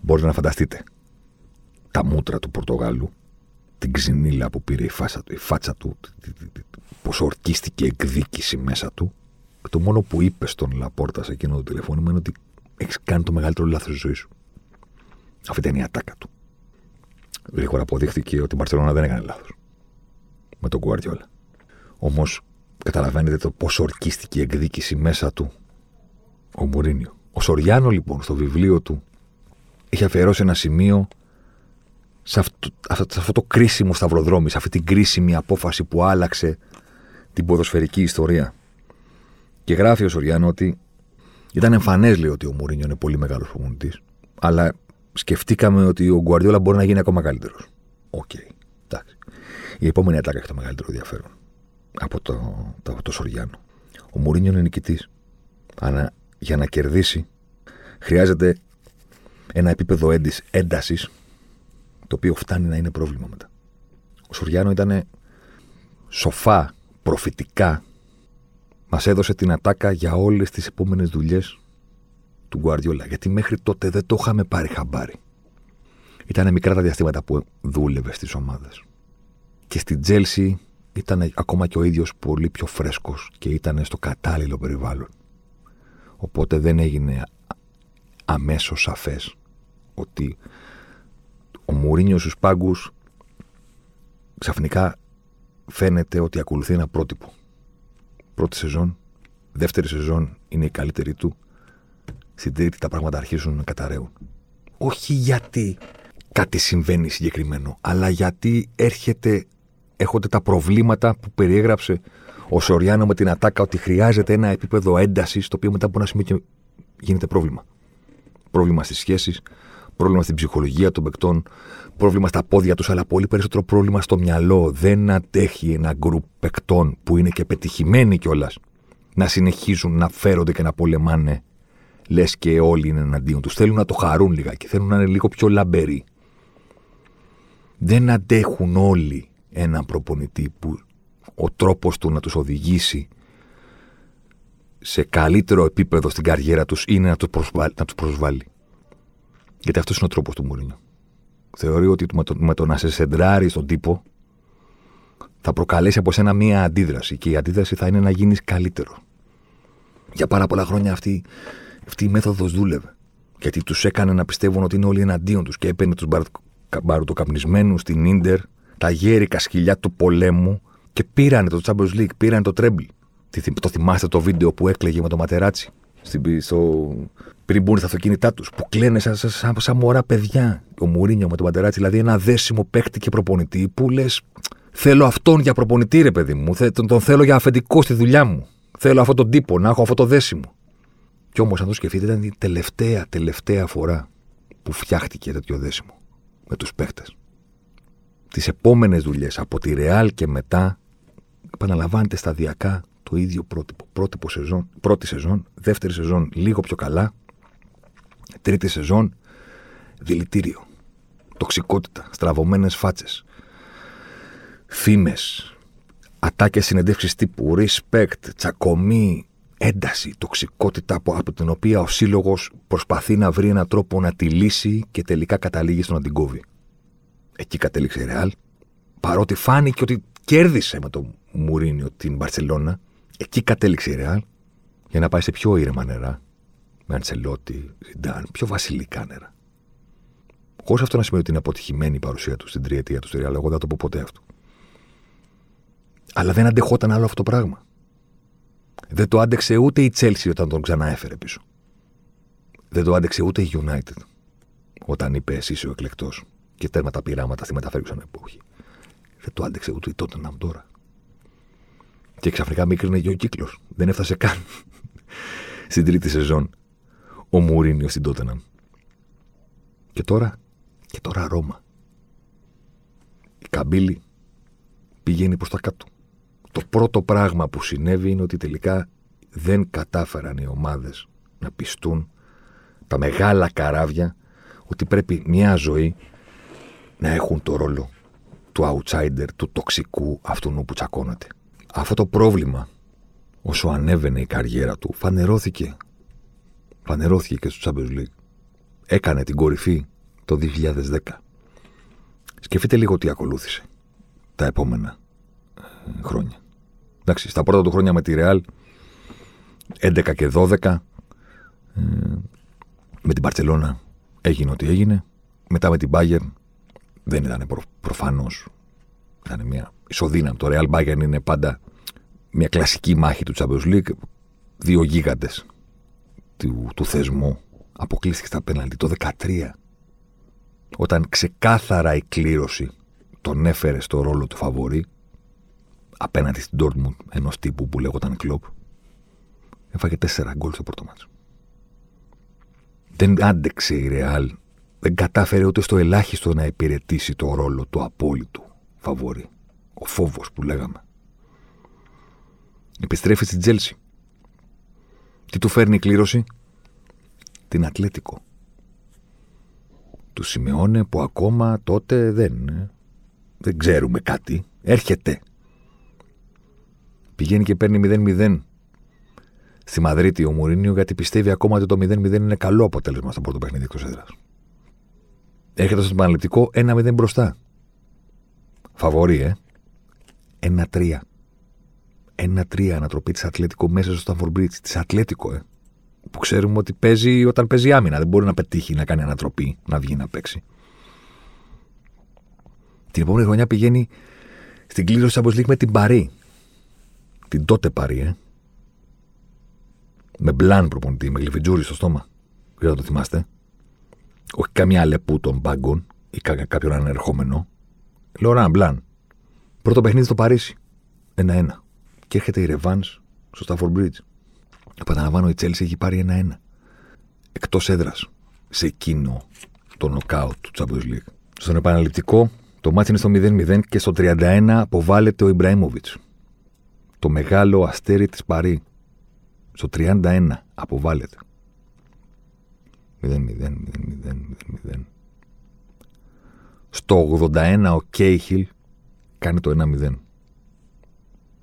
Μπορείτε να φανταστείτε τα μούτρα του Πορτογάλου, την ξυνήλα που πήρε η, φάτσα του, η φάτσα του, πώς ορκίστηκε εκδίκηση μέσα του. Και το μόνο που είπες στον Λαπόρτα σε εκείνο το τηλεφώνημα είναι ότι έχεις κάνει το μεγαλύτερο λάθος τη ζωή σου. Αυτή ήταν η ατάκα του. Γρήγορα αποδείχθηκε ότι η Μπαρσελόνα δεν έκανε λάθος. Με τον Γκουαρδιόλα. Όμως καταλαβαίνετε το πόσο ορκίστηκε η εκδίκηση μέσα του ο Μουρίνιο. Ο Σοριάνο λοιπόν στο βιβλίο του έχει αφιερώσει ένα σημείο σε αυτό, σε αυτό το κρίσιμο σταυροδρόμι, σε αυτή την κρίσιμη απόφαση που άλλαξε την ποδοσφαιρική ιστορία. Και γράφει ο Σοριάνο ότι ήταν εμφανές, λέει, ότι ο Μουρίνιο είναι πολύ μεγάλος προπονητής, αλλά σκεφτήκαμε ότι ο Γκουαρδιόλα μπορεί να γίνει ακόμα καλύτερος. OK. Okay. Εντάξει. Η επόμενη ατάκα έχει το μεγαλύτερο ενδιαφέρον από το, το, το Σοριάνο. Ο Μουρίνιο είναι νικητής. Αλλά για να κερδίσει χρειάζεται ένα επίπεδο έντασης το οποίο φτάνει να είναι πρόβλημα μετά. Ο Σουριάνο ήταν σοφά, προφητικά, μας έδωσε την ατάκα για όλες τις επόμενες δουλειές του Γκουαρδιόλα. Γιατί μέχρι τότε δεν το είχαμε πάρει χαμπάρι. Ήταν μικρά τα διαστήματα που δούλευε στις ομάδες. Και στην Τζέλσι ήταν ακόμα και ο ίδιος πολύ πιο φρέσκος και ήταν στο κατάλληλο περιβάλλον. Οπότε δεν έγινε αμέσως σαφές ότι ο Μουρίνιος στους πάγκους ξαφνικά φαίνεται ότι ακολουθεί ένα πρότυπο. Πρώτη σεζόν, δεύτερη σεζόν είναι η καλύτερη του, στην τρίτη τα πράγματα αρχίζουν να καταραίουν. Όχι γιατί κάτι συμβαίνει συγκεκριμένο, αλλά γιατί έρχεται, έχονται τα προβλήματα που περιέγραψε ο Σοριάνο με την ατάκα ότι χρειάζεται ένα επίπεδο έντασης, το οποίο μετά από ένα σημείο γίνεται πρόβλημα. Πρόβλημα στις σχέσεις, πρόβλημα στην ψυχολογία των παικτών, πρόβλημα στα πόδια τους, αλλά πολύ περισσότερο πρόβλημα στο μυαλό. Δεν αντέχει ένα γκρουπ παικτών που είναι και πετυχημένοι κιόλας να συνεχίζουν να φέρονται και να πολεμάνε, λες και όλοι είναι εναντίον τους. Θέλουν να το χαρούν λιγάκι, θέλουν να είναι λίγο πιο λαμπεροί. Δεν αντέχουν όλοι έναν προπονητή που ο τρόπος του να τους οδηγήσει σε καλύτερο επίπεδο στην καριέρα τους είναι να τους προσβάλλει. Να τους προσβάλλει. Γιατί αυτός είναι ο τρόπος του Μουρίνιο. Θεωρεί ότι με το, με το να σε σεντράρει στον τύπο θα προκαλέσει από σένα μία αντίδραση και η αντίδραση θα είναι να γίνεις καλύτερο. Για πάρα πολλά χρόνια αυτή, αυτή η μέθοδος δούλευε. Γιατί τους έκανε να πιστεύουν ότι είναι όλοι εναντίον τους και έπαιρνε τους μπαρουτοκαπνισμένους στην Ίντερ, τα γέρικα σκυλιά του πολέμου και πήρανε το Champions League, πήρανε το Treble. Το θυμάστε το βίντεο που έκλαιγε με το ματεράτσι στο... πριν μπουν στα αυτοκίνητά τους, που κλαίνε σαν, σαν, σαν, μωρά παιδιά. Ο Μουρίνιο με το ματεράτσι, δηλαδή ένα δέσιμο παίκτη και προπονητή που λες, θέλω αυτόν για προπονητή, ρε παιδί μου. Τον, τον θέλω για αφεντικό στη δουλειά μου. Θέλω αυτόν τον τύπο, να έχω αυτό το δέσιμο. Κι όμως, αν το σκεφτείτε, ήταν η τελευταία, τελευταία φορά που φτιάχτηκε τέτοιο δέσιμο με τους παίχτε. Τις επόμενες δουλειές από τη Ρεάλ και μετά επαναλαμβάνεται σταδιακά το ίδιο πρότυπο. Πρότυπο σεζόν, πρώτη σεζόν, δεύτερη σεζόν λίγο πιο καλά, τρίτη σεζόν δηλητήριο. Τοξικότητα, στραβωμένες φάτσες. Φήμες, ατάκες συνεντεύξεις τύπου, respect, τσακωμή, ένταση, τοξικότητα από, από την οποία ο σύλλογος προσπαθεί να βρει έναν τρόπο να τη λύσει και τελικά καταλήγει στο να την κόβει. Εκεί κατέληξε η Ρεάλ. Παρότι φάνηκε ότι κέρδισε με το Μουρίνιο την Μπαρσελόνα, εκεί κατέληξε η Ρεάλ για να πάει σε πιο ήρεμα νερά. Με Αντσελότη, Ζιντάν, πιο βασιλικά νερά. Χωρίς αυτό να σημαίνει ότι είναι αποτυχημένη η παρουσία του στην τριετία του στη Real. Εγώ δεν θα το πω ποτέ αυτό. Αλλά δεν αντεχόταν άλλο αυτό το πράγμα. Δεν το άντεξε ούτε η Chelsea όταν τον ξανά έφερε πίσω. Δεν το άντεξε ούτε η United όταν είπε εσύ είσαι ο εκλεκτός και τέρμα τα πειράματα στη μεταφέρουσα εποχή. Δεν το άντεξε ούτε η Tottenham τώρα. Και ξαφνικά μίκρινε και ο κύκλος. Δεν έφτασε καν στην τρίτη σεζόν ο Μουρίνιο στην Tottenham. Και τώρα, και τώρα Ρώμα. Η καμπύλη πηγαίνει προς τα κάτω. Το πρώτο πράγμα που συνέβη είναι ότι τελικά δεν κατάφεραν οι ομάδες να πιστούν τα μεγάλα καράβια ότι πρέπει μια ζωή να έχουν το ρόλο του outsider, του τοξικού αυτού που τσακώνεται. Αυτό το πρόβλημα, όσο ανέβαινε η καριέρα του, φανερώθηκε. Φανερώθηκε και στο Champions League. Έκανε την κορυφή το 2010. Σκεφτείτε λίγο τι ακολούθησε τα επόμενα ε, χρόνια. Εντάξει, στα πρώτα του χρόνια με τη Real, 11 και 12, ε, με την Παρσελώνα έγινε ό,τι έγινε. Μετά με την Bayern δεν ήταν προ, προφανώ. Ήταν μια ισοδύναμη. Το Real Bayern είναι πάντα μια κλασική μάχη του Champions League. Δύο γίγαντες του, του θεσμού. Αποκλείστηκε στα πέναλτι το 2013 όταν ξεκάθαρα η κλήρωση τον έφερε στο ρόλο του φαβορή απέναντι στην Dortmund ενός τύπου που λέγονταν Κλοπ έφαγε τέσσερα γκολ στο πρώτο μάτσο. Δεν άντεξε η Ρεάλ, δεν κατάφερε ούτε στο ελάχιστο να υπηρετήσει το ρόλο του απόλυτου φαβορή. Ο φόβος που λέγαμε. Επιστρέφει στην Τζέλσι. Τι του φέρνει η κλήρωση; Την Ατλέτικο του Σιμεώνε που ακόμα τότε δεν, δεν ξέρουμε κάτι. Έρχεται. Πηγαίνει και παίρνει 0-0 στη Μαδρίτη ο Μουρίνιο γιατί πιστεύει ακόμα ότι το 0-0 είναι καλό αποτέλεσμα στο πρώτο παιχνίδι εκτός έδρας. Έρχεται στο επαναληπτικό 1-0 μπροστά. Φαβορεί, ε. 1-3. 1-3 ανατροπή της Ατλέτικο μέσα στο Stanford Bridge. Της Ατλέτικο, ε που ξέρουμε ότι παίζει όταν παίζει άμυνα. Δεν μπορεί να πετύχει να κάνει ανατροπή, να βγει να παίξει. Την επόμενη χρονιά πηγαίνει στην κλήρωση Champions League με την Παρή. Την τότε Παρή, ε. Με μπλάν προπονητή, με γλυφιτζούρι στο στόμα. Δεν θα το θυμάστε. Όχι καμιά λεπού των μπάγκων ή κάποιον ανερχόμενο. Λοράν μπλάν. Πρώτο παιχνίδι στο Παρίσι. Ένα-ένα. Και έρχεται η Ρεβάνς στο Stafford Bridge. Επαναλαμβάνω, η Chelsea έχει πάρει ένα-ένα. Εκτός έδρας σε εκείνο το νοκάουτ του Champions League. Στον επαναληπτικό, το μάτι είναι στο 0-0 και στο 31 αποβάλλεται ο Ιμπραήμοβιτς. Το μεγάλο αστέρι της Παρή. Στο 31 αποβάλλεται. 0-0, 0-0, 0-0. Στο 81 ο Κέιχιλ κάνει το 1-0.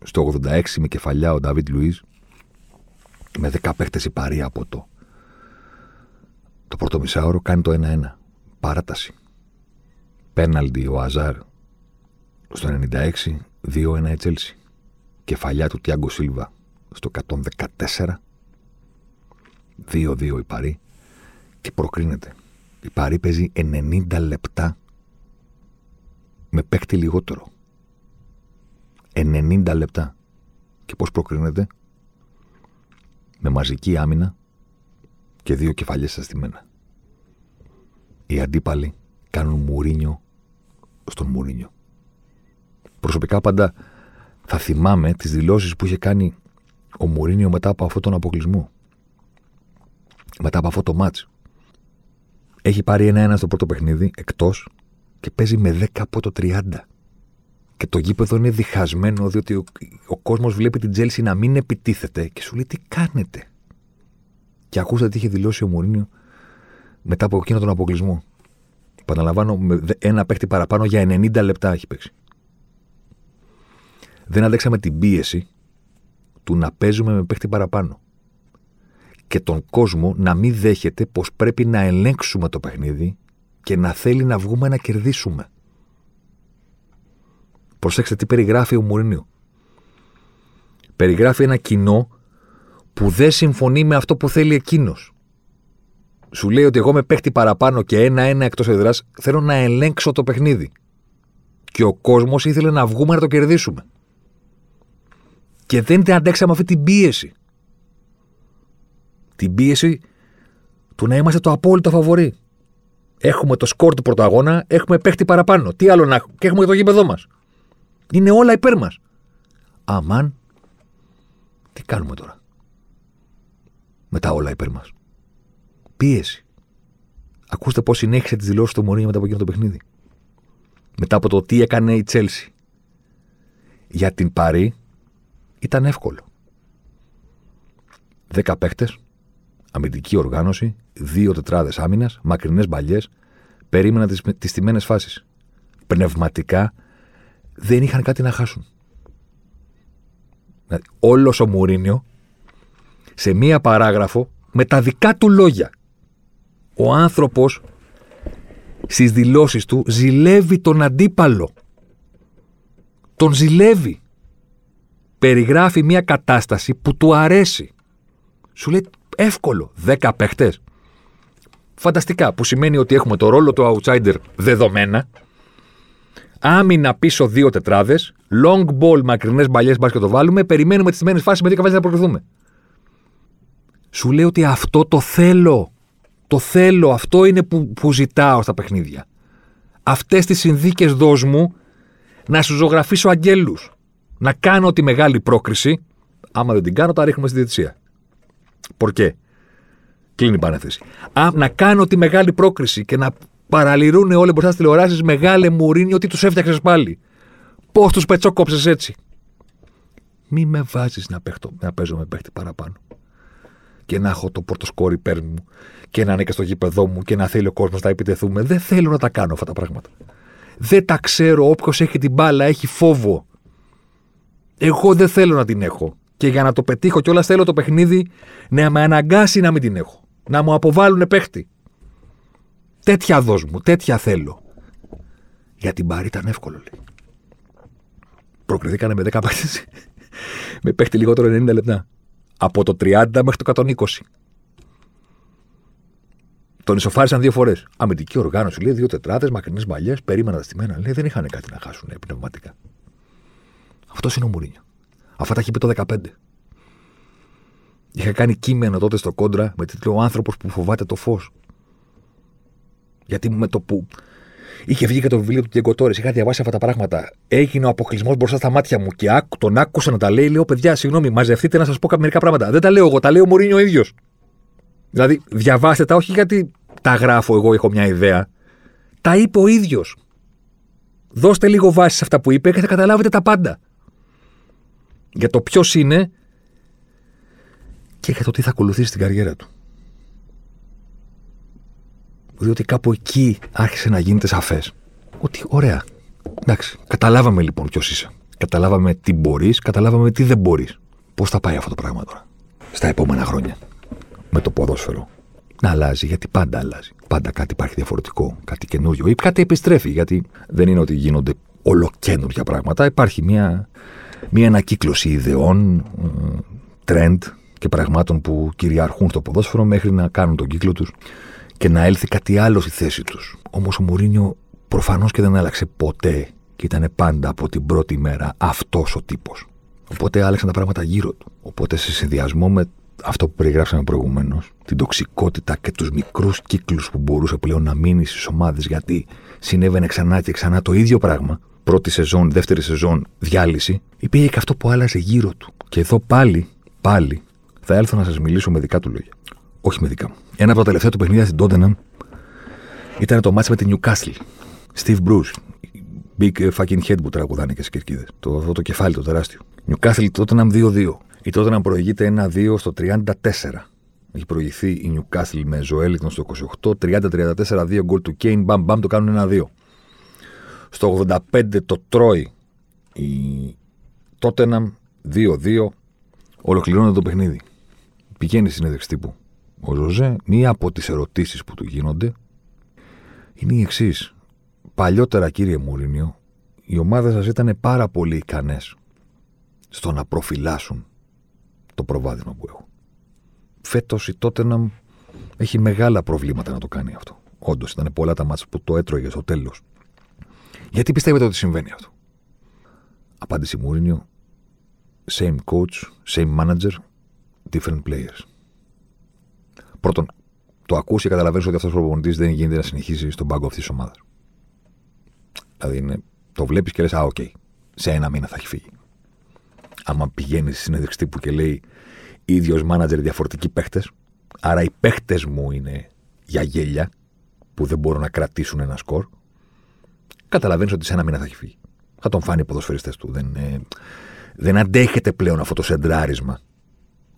Στο 86 με κεφαλιά ο Νταβίτ Λουίζ με 10 παίχτε η παρή από το. Το πρώτο μισάωρο κάνει το 1-1. Παράταση. Πέναλτι ο Αζάρ στο 96, 2-1 η Τσέλσι. Κεφαλιά του Τιάγκο Σίλβα στο 114, 2-2 η Παρή και προκρίνεται. Η Παρή παίζει 90 λεπτά με παίκτη λιγότερο. 90 λεπτά. Και πώς προκρίνεται; Με μαζική άμυνα και δύο κεφαλιές αστημένα. Οι αντίπαλοι κάνουν μουρίνιο στον μουρίνιο. Προσωπικά πάντα θα θυμάμαι τις δηλώσεις που είχε κάνει ο Μουρίνιο μετά από αυτόν τον αποκλεισμό. Μετά από αυτό το μάτς. Έχει πάρει ένα-ένα στο πρώτο παιχνίδι, εκτός, και παίζει με 10 από το 30. Και το γήπεδο είναι διχασμένο διότι ο, ο κόσμος βλέπει την Τζέλση να μην επιτίθεται και σου λέει τι κάνετε; Και ακούστε τι είχε δηλώσει ο Μουρίνιο μετά από εκείνο τον αποκλεισμό. Παναλαμβάνω, με ένα παίχτη παραπάνω για 90 λεπτά έχει παίξει. Δεν αντέξαμε την πίεση του να παίζουμε με παίχτη παραπάνω. Και τον κόσμο να μην δέχεται πως πρέπει να ελέγξουμε το παιχνίδι και να θέλει να βγούμε να κερδίσουμε. Προσέξτε τι περιγράφει ο Μουρίνιο. Περιγράφει ένα κοινό που δεν συμφωνεί με αυτό που θέλει εκείνος. σου λέει ότι εγώ με παίχτη παραπάνω και ένα-ένα εκτός έδρας, θέλω να ελέγξω το παιχνίδι. Και ο κόσμος ήθελε να βγούμε να το κερδίσουμε. Και δεν την αντέξαμε αυτή την πίεση. Την πίεση του να είμαστε το απόλυτο φαβορή. Έχουμε το σκορ του πρωταγώνα, έχουμε παίχτη παραπάνω. Τι άλλο να έχουμε; Και έχουμε το γήπεδό μας. Είναι όλα υπέρ μας. Αμάν, τι κάνουμε τώρα. Με τα όλα υπέρ μας; Πίεση. Ακούστε πώς συνέχισε τις δηλώσεις του Μωρίνιο μετά από εκείνο το παιχνίδι. Μετά από το τι έκανε η Τσέλση. Για την Παρή ήταν εύκολο. Δέκα παίχτες, αμυντική οργάνωση, δύο τετράδες άμυνας, μακρινές μπαλιές, περίμεναν τις τις τιμένες φάσεις. Πνευματικά δεν είχαν κάτι να χάσουν. Δηλαδή, Όλος ο Μουρίνιο σε μία παράγραφο με τα δικά του λόγια. Ο άνθρωπος στις δηλώσεις του ζηλεύει τον αντίπαλο. Τον ζηλεύει. Περιγράφει μια κατάσταση που του αρέσει. Σου λέει εύκολο. Δέκα παίχτες. Φανταστικά. Που σημαίνει ότι έχουμε το ρόλο του outsider δεδομένα. Άμυνα πίσω δύο τετράδες. Long ball μακρινές μπαλιές μπα και το βάλουμε. Περιμένουμε τις τιμένε φάσεις με δύο καβάλια να προκριθούμε. Σου λέει ότι αυτό το θέλω. Το θέλω. Αυτό είναι που, που ζητάω στα παιχνίδια. Αυτές τις συνθήκες δώσ' μου να σου ζωγραφίσω αγγέλους. Να κάνω τη μεγάλη πρόκριση. Άμα δεν την κάνω, τα ρίχνουμε στη διετησία. Πορκέ. Κλείνει η παρένθεση. Α, να κάνω τη μεγάλη πρόκριση και να παραλυρούν όλοι μπροστά στις τηλεοράσεις μεγάλε μουρίνι ότι τους έφτιαξες πάλι; Πώς τους πετσόκοψες έτσι; Μη με βάζεις να, να παίζω με παίχτη παραπάνω. Και να έχω το πρώτο σκόρ υπέρ μου και να είναι και στο γήπεδό μου και να θέλει ο κόσμος να επιτεθούμε. Δεν θέλω να τα κάνω αυτά τα πράγματα. Δεν τα ξέρω. Όποιος έχει την μπάλα έχει φόβο. Εγώ δεν θέλω να την έχω. Και για να το πετύχω κιόλας θέλω το παιχνίδι να με αναγκάσει να μην την έχω. Να μου αποβάλουν παίχτη. Τέτοια δώσ' μου, τέτοια θέλω. Για την Πάρη ήταν εύκολο, λέει. Προκριθήκανε με 10 παίχτε. με παίχτη λιγότερο 90 λεπτά. Από το 30 μέχρι το 120. Τον ισοφάρισαν δύο φορές. Αμυντική οργάνωση, λέει, δύο τετράδες, μακρινές μαλλιές, περίμενα τα στημένα. Λέει, δεν είχαν κάτι να χάσουν ε, πνευματικά. Αυτός είναι ο Μουρίνιο. Αυτά τα έχει πει το 15. Είχα κάνει κείμενο τότε στο κόντρα με τίτλο Ο άνθρωπος που φοβάται το φως. Γιατί με το που είχε βγει και το βιβλίο του Τιεγκοτόρη, είχα διαβάσει αυτά τα πράγματα. Έγινε ο αποκλεισμός μπροστά στα μάτια μου και άκου, τον άκουσα να τα λέει. Λέω, παιδιά, συγγνώμη, μαζευτείτε να σας πω μερικά πράγματα. Δεν τα λέω εγώ, τα λέει ο Μωρίνιο ο ίδιος. Δηλαδή, διαβάστε τα, όχι γιατί τα γράφω εγώ, έχω μια ιδέα. Τα είπε ο ίδιος. Δώστε λίγο βάση σε αυτά που είπε και θα καταλάβετε τα πάντα. Για το ποιος είναι και για το τι θα ακολουθήσει στην καριέρα του διότι κάπου εκεί άρχισε να γίνεται σαφές. Ότι ωραία. Εντάξει. Καταλάβαμε λοιπόν ποιος είσαι. Καταλάβαμε τι μπορείς, καταλάβαμε τι δεν μπορείς. Πώς θα πάει αυτό το πράγμα τώρα. Στα επόμενα χρόνια. Με το ποδόσφαιρο. Να αλλάζει, γιατί πάντα αλλάζει. Πάντα κάτι υπάρχει διαφορετικό, κάτι καινούριο ή κάτι επιστρέφει. Γιατί δεν είναι ότι γίνονται ολοκένουργια πράγματα. Υπάρχει μια, μια ανακύκλωση ιδεών, τρέντ και πραγμάτων που κυριαρχούν στο ποδόσφαιρο μέχρι να κάνουν τον κύκλο τους και να έλθει κάτι άλλο στη θέση τους. Όμως ο Μουρίνιο προφανώς και δεν άλλαξε ποτέ και ήταν πάντα από την πρώτη μέρα αυτός ο τύπος. Οπότε άλλαξαν τα πράγματα γύρω του. Οπότε σε συνδυασμό με αυτό που περιγράψαμε προηγουμένως, την τοξικότητα και τους μικρούς κύκλους που μπορούσε πλέον να μείνει στις ομάδες γιατί συνέβαινε ξανά και ξανά το ίδιο πράγμα. Πρώτη σεζόν, δεύτερη σεζόν, διάλυση. Υπήρχε και αυτό που άλλαζε γύρω του. Και εδώ πάλι, πάλι, θα έλθω να σας μιλήσω με δικά του λόγια. Όχι με δικά μου. Ένα από τα τελευταία του παιχνίδια στην Τότεναμ ήταν το μάτι με την Newcastle. Steve Bruce. Big fucking head που τραγουδάνε και στι κερκίδε. Το, αυτό το κεφάλι το τεράστιο. Newcastle Tottenham 2-2. Η Tottenham προηγείται 1-2 στο 34. Έχει προηγηθεί η Newcastle με Ζωέλιτον στο 28, 30-34, 2 γκολ του Kane, μπαμ μπαμ το κάνουν 1-2. Στο 85 το τρώει η Tottenham 2-2, ολοκληρώνεται το παιχνίδι. Πηγαίνει στην συνέντευξη τύπου ο Ζωζέ, μία από τις ερωτήσεις που του γίνονται είναι η εξής. Παλιότερα, κύριε Μουρίνιο, οι ομάδες σας ήταν πάρα πολύ ικανές στο να προφυλάσσουν το προβάδισμα που έχουν. Φέτος η Τότεναμ Έχει μεγάλα προβλήματα να το κάνει αυτό. Όντως, ήταν πολλά τα ματς που το έτρωγε στο τέλος. Γιατί πιστεύετε ότι συμβαίνει αυτό; Απάντηση Μούρινιο. Same coach, same manager, different players. Πρώτον, το ακούς και καταλαβαίνεις ότι αυτός ο προπονητής δεν γίνεται να συνεχίσει στον πάγκο αυτής της ομάδας. Δηλαδή, είναι, το βλέπεις και λες: Α, OK, okay, σε ένα μήνα θα έχει φύγει. Άμα πηγαίνεις στη συνέντευξη τύπου και λέει ίδιος μάνατζερ, διαφορετικοί παίχτες, άρα οι παίχτες μου είναι για γέλια που δεν μπορούν να κρατήσουν ένα σκορ, καταλαβαίνεις ότι σε ένα μήνα θα έχει φύγει. Θα τον φάνει οι ποδοσφαιριστές του. Δεν, ε, δεν αντέχεται πλέον αυτό το σεντράρισμα.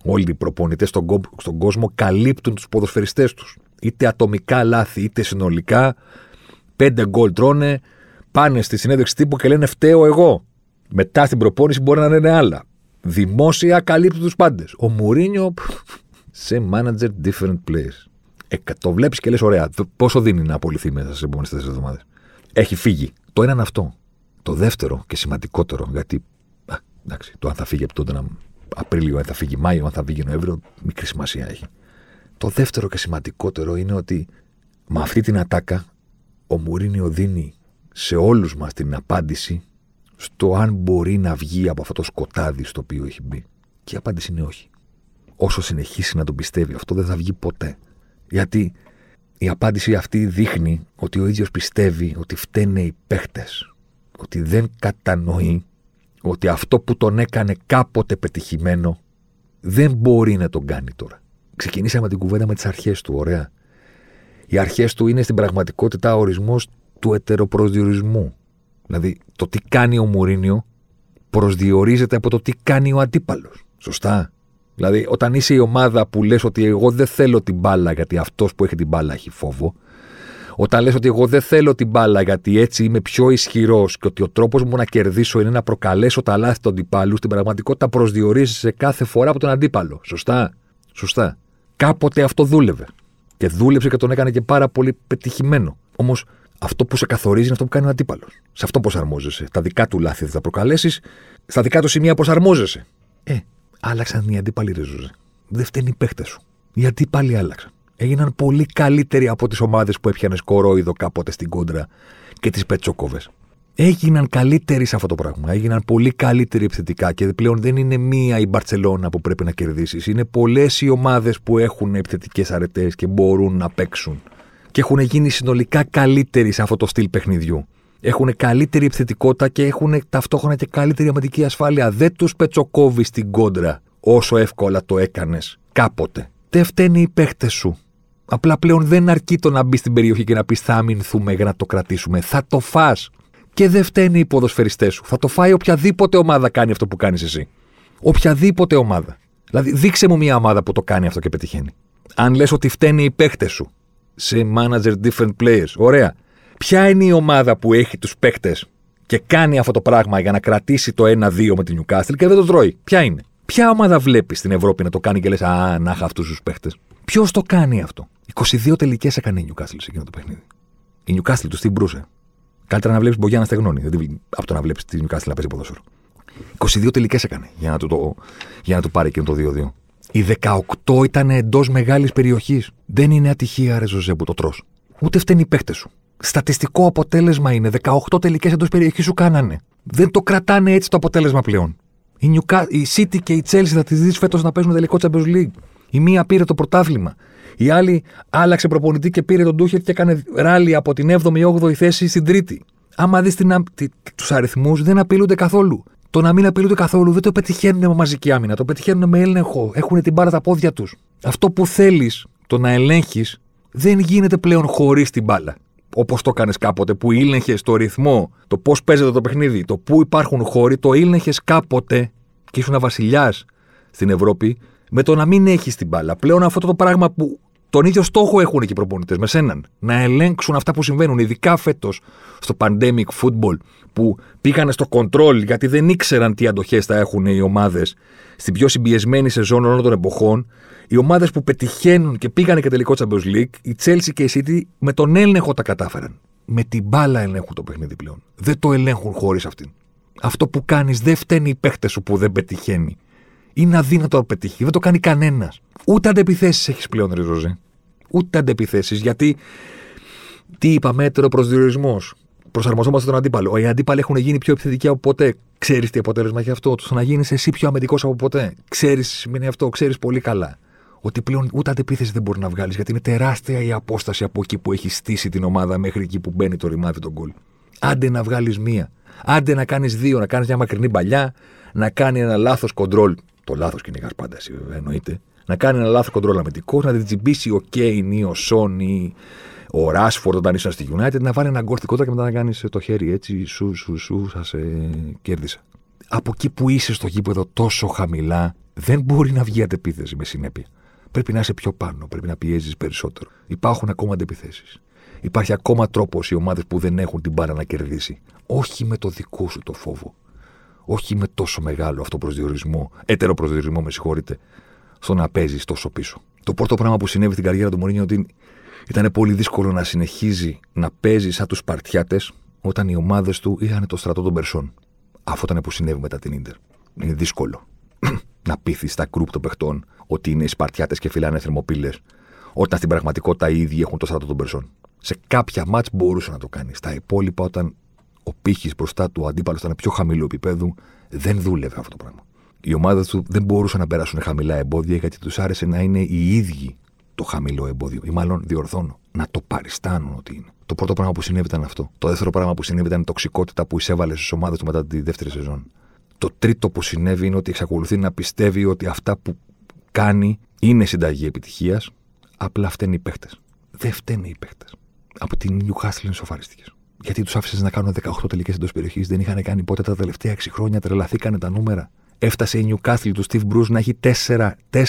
Όλοι οι προπονητές στον, στον κόσμο καλύπτουν τους ποδοσφαιριστές τους. Είτε ατομικά λάθη, είτε συνολικά. Πέντε γκολ τρώνε, πάνε στη συνέντευξη τύπου και λένε φταίω εγώ. Μετά στην προπόνηση μπορεί να λένε άλλα. Δημόσια καλύπτουν τους πάντες. Ο Μουρίνιο σε manager different players. Ε, το βλέπεις και λες: Ωραία, πόσο δίνει να απολυθεί μέσα στις επόμενες τέσσερις εβδομάδες. Έχει φύγει. Το ένα είναι αυτό. Το δεύτερο και σημαντικότερο, γιατί. Α, εντάξει, το αν θα φύγει από τότε Απρίλιο, αν θα φύγει Μάιο, αν θα φύγει Νοέμβριο, μικρή σημασία έχει. Το δεύτερο και σημαντικότερο είναι ότι με αυτή την ατάκα ο Μουρίνιο δίνει σε όλους μας την απάντηση στο αν μπορεί να βγει από αυτό το σκοτάδι στο οποίο έχει μπει. Και η απάντηση είναι όχι. Όσο συνεχίσει να τον πιστεύει αυτό δεν θα βγει ποτέ. Γιατί η απάντηση αυτή δείχνει ότι ο ίδιος πιστεύει ότι φταίνε οι παίχτες. Ότι δεν κατανοεί ότι αυτό που τον έκανε κάποτε πετυχημένο δεν μπορεί να τον κάνει τώρα. Ξεκινήσαμε την κουβέντα με τις αρχές του, ωραία. Οι αρχές του είναι στην πραγματικότητα ορισμός του ετεροπροσδιορισμού. Δηλαδή, το τι κάνει ο Μουρίνιο προσδιορίζεται από το τι κάνει ο αντίπαλος. Σωστά. Δηλαδή, όταν είσαι η ομάδα που λες ότι εγώ δεν θέλω την μπάλα γιατί αυτός που έχει την μπάλα έχει φόβο, όταν λες ότι εγώ δεν θέλω την μπάλα γιατί έτσι είμαι πιο ισχυρός και ότι ο τρόπος μου να κερδίσω είναι να προκαλέσω τα λάθη του αντιπάλου, στην πραγματικότητα προσδιορίζει κάθε φορά από τον αντίπαλο. Σωστά; Σωστά. Κάποτε αυτό δούλευε. Και δούλεψε και τον έκανε και πάρα πολύ πετυχημένο. Όμως αυτό που σε καθορίζει είναι αυτό που κάνει ο αντίπαλος. Σε αυτό προσαρμόζεσαι. Τα δικά του λάθη θα προκαλέσεις, στα δικά του σημεία προσαρμόζεσαι. Ε, άλλαξαν οι αντίπαλοι ρίζουζε. Δεν φταίνει οι παίχτε σου. Οι αντίπαλοι άλλαξαν. Έγιναν πολύ καλύτεροι από τις ομάδες που έπιανε κορόιδο κάποτε στην κόντρα και τις πετσόκοβες. Έγιναν καλύτεροι σε αυτό το πράγμα. Έγιναν πολύ καλύτεροι επιθετικά και πλέον δεν είναι μία η Μπαρσελόνα που πρέπει να κερδίσεις. Είναι πολλές οι ομάδες που έχουν επιθετικές αρετές και μπορούν να παίξουν και έχουν γίνει συνολικά καλύτεροι σε αυτό το στυλ παιχνιδιού. Έχουν καλύτερη επιθετικότητα και έχουν ταυτόχρονα και καλύτερη αμυντική ασφάλεια. Δεν τους πετσοκόβεις στην κόντρα όσο εύκολα το έκανες κάποτε. Δεν φταίνει οι παίχτες σου. Απλά πλέον δεν αρκεί το να μπει στην περιοχή και να πεις θα αμυνθούμε για να το κρατήσουμε. Θα το φά. Και δεν φταίνει οι ποδοσφαιριστές σου. Θα το φάει οποιαδήποτε ομάδα κάνει αυτό που κάνεις εσύ. Οποιαδήποτε ομάδα. Δηλαδή, δείξε μου μια ομάδα που το κάνει αυτό και πετυχαίνει. Αν λες ότι φταίνει οι παίχτε σου, σε manager different players. Ωραία. Ποια είναι η ομάδα που έχει τους παίκτες και κάνει αυτό το πράγμα για να κρατήσει το 1-2 με την Newcastle και δεν το τρώει; Ποια είναι; Ποια ομάδα βλέπεις στην Ευρώπη να το κάνει και λες: Α, να είχα αυτούς τους παίχτε. Ποιος το κάνει αυτό; 22 τελικές έκανε η Newcastle σε εκείνο το παιχνίδι. Η Newcastle τους την μπρούσε. Καλύτερα να βλέπεις Μπογιάννα στεγνώνει. Δηλαδή, από το να βλέπεις τη Newcastle να παίζει ποδόσφαιρο. 22 τελικές έκανε για να, το, το, για να το πάρει εκείνο το 2-2. Οι 18 ήταν εντός μεγάλης περιοχής. Δεν είναι ατυχία, ρε Ζωζέ, που το τρώ. Ούτε φταίνει οι παίχτε σου. Στατιστικό αποτέλεσμα είναι 18 τελικές εντός περιοχής σου κάνανε. Δεν το κρατάνε έτσι το αποτέλεσμα πλέον. Η, Νιουκα... η City και η Chelsea θα τις δεις φέτος να παίζουν τελικό Champions League. Η μία πήρε το πρωτάθλημα. Η άλλη άλλαξε προπονητή και πήρε τον Τούχερ και έκανε ράλι από την 7η-8η θέση στην Τρίτη. Άμα δεις τους αριθμούς, δεν απειλούνται καθόλου. Το να μην απειλούνται καθόλου δεν το πετυχαίνουν με μαζική άμυνα. Το πετυχαίνουν με έλεγχο. Έχουν την μπάρα τα πόδια τους. Αυτό που θέλεις, το να ελέγχεις, δεν γίνεται πλέον χωρίς την μπάλα. Όπως το έκανες κάποτε, που ήλεγχες το ρυθμό, το πώς παίζεται το παιχνίδι, το πού υπάρχουν χώροι, το ήλεγχες κάποτε και ήσουν βασιλιάς στην Ευρώπη με το να μην έχεις την μπάλα. Πλέον αυτό το πράγμα που τον ίδιο στόχο έχουν και οι προπονητές με σέναν. Να ελέγξουν αυτά που συμβαίνουν, ειδικά φέτος στο pandemic football, που πήγανε στο control γιατί δεν ήξεραν τι αντοχές θα έχουν οι ομάδες στην πιο συμπιεσμένη σεζόν όλων των εποχών. Οι ομάδες που πετυχαίνουν και πήγανε και τελικό Champions League, η Chelsea και η City με τον έλεγχο τα κατάφεραν. Με την μπάλα ελέγχουν το παιχνίδι πλέον. Δεν το ελέγχουν χωρίς αυτήν. Αυτό που κάνεις δεν φταίνει οι παίχτε σου που δεν πετυχαίνει. Είναι αδύνατο να πετύχει. Δεν το κάνει κανένας. Ούτε αντεπιθέσεις έχεις πλέον, Ριζοζέ. ούτε αντεπιθέσεις. Γιατί τι είπα, μέτρο προσδιορισμό. Προσαρμοζόμαστε στον αντίπαλο. Οι αντίπαλοι έχουν γίνει πιο επιθετικοί από ποτέ. Ξέρεις τι αποτέλεσμα έχει αυτό. Το να γίνεις εσύ πιο αμυντικός από ποτέ. Ξέρεις τι σημαίνει αυτό. Ξέρεις πολύ καλά. Ότι πλέον ούτε αντεπίθεση δεν μπορεί να βγάλεις γιατί είναι τεράστια η απόσταση από εκεί που έχεις στήσει την ομάδα μέχρι εκεί που μπαίνει το ρημάδι τον γκολ. Άντε να βγάλεις μία. Άντε να κάνεις δύο. Να κάνεις μια μακρινή παλιά. Να κάνει ένα λάθος κοντρόλ. Το λάθος κυνηγάς πάντα εσύ, βέβαια, εννοείται. Να κάνει ένα λάθος κοντρόλ αμυντικός. Να την τσιμπήσει ο Κέιν ή ο Σόν ή ο Ράσφορντ όταν ήσαν στη United. Να βάλει ένα γκολ και μετά να κάνεις το χέρι έτσι. Σου, σου, σου, σα σε κέρδισα. Από εκεί που είσαι στο γήπεδο τόσο χαμηλά, δεν μπορεί να βγει αντεπίθεση με συνέπεια. Πρέπει να είσαι πιο πάνω, πρέπει να πιέζεις περισσότερο. Υπάρχουν ακόμα αντεπιθέσεις. Υπάρχει ακόμα τρόπος οι ομάδες που δεν έχουν την μπάρα να κερδίσει. Όχι με το δικό σου το φόβο. Όχι με τόσο μεγάλο αυτό προσδιορισμό, έτερο προσδιορισμό, με συγχωρείτε, στο να παίζεις τόσο πίσω. Το πρώτο πράγμα που συνέβη στην καριέρα του Μωρίνιο ότι ήταν πολύ δύσκολο να συνεχίζει να παίζει σαν τους Σπαρτιάτες όταν οι ομάδες του είχαν το στρατό των Περσών. Αυτό ήταν που συνέβη μετά την ντερ. Είναι δύσκολο να πείθεις τα κρουπ των παιχτών ότι είναι οι Σπαρτιάτες και φυλάνε θερμοπύλες, όταν στην πραγματικότητα οι ίδιοι έχουν το στρατό των Περσών. Σε κάποια μάτ μπορούσε να το κάνεις. Στα υπόλοιπα, όταν ο πύχης μπροστά του αντίπαλος ήταν πιο χαμηλού επίπεδου, δεν δούλευε αυτό το πράγμα. Οι ομάδε του δεν μπορούσαν να περάσουν χαμηλά εμπόδια γιατί τους άρεσε να είναι οι ίδιοι το χαμηλό εμπόδιο. Ή μάλλον διορθώνω, να το παριστάνουν ότι είναι. Το πρώτο πράγμα που συνέβη ήταν αυτό. Το δεύτερο πράγμα που συνέβη ήταν η τοξικότητα που εισέβαλε στις ομάδες του μετά τη δεύτερη σεζόν. Το τρίτο που συνέβη είναι ότι εξακολουθεί να πιστεύει ότι αυτά που κάνει είναι συνταγή επιτυχίας, απλά φταίνει οι παίχτε. Δεν φταίνει οι παίχτε. Από την Newcastle είναι σοφαριστικέ. Γιατί τους άφησες να κάνουν 18 τελικές εντός περιοχής, δεν είχαν κάνει ποτέ τα τελευταία 6 χρόνια, τρελαθήκανε τα νούμερα. Έφτασε η Newcastle του Steve Bruce να έχει 4, 4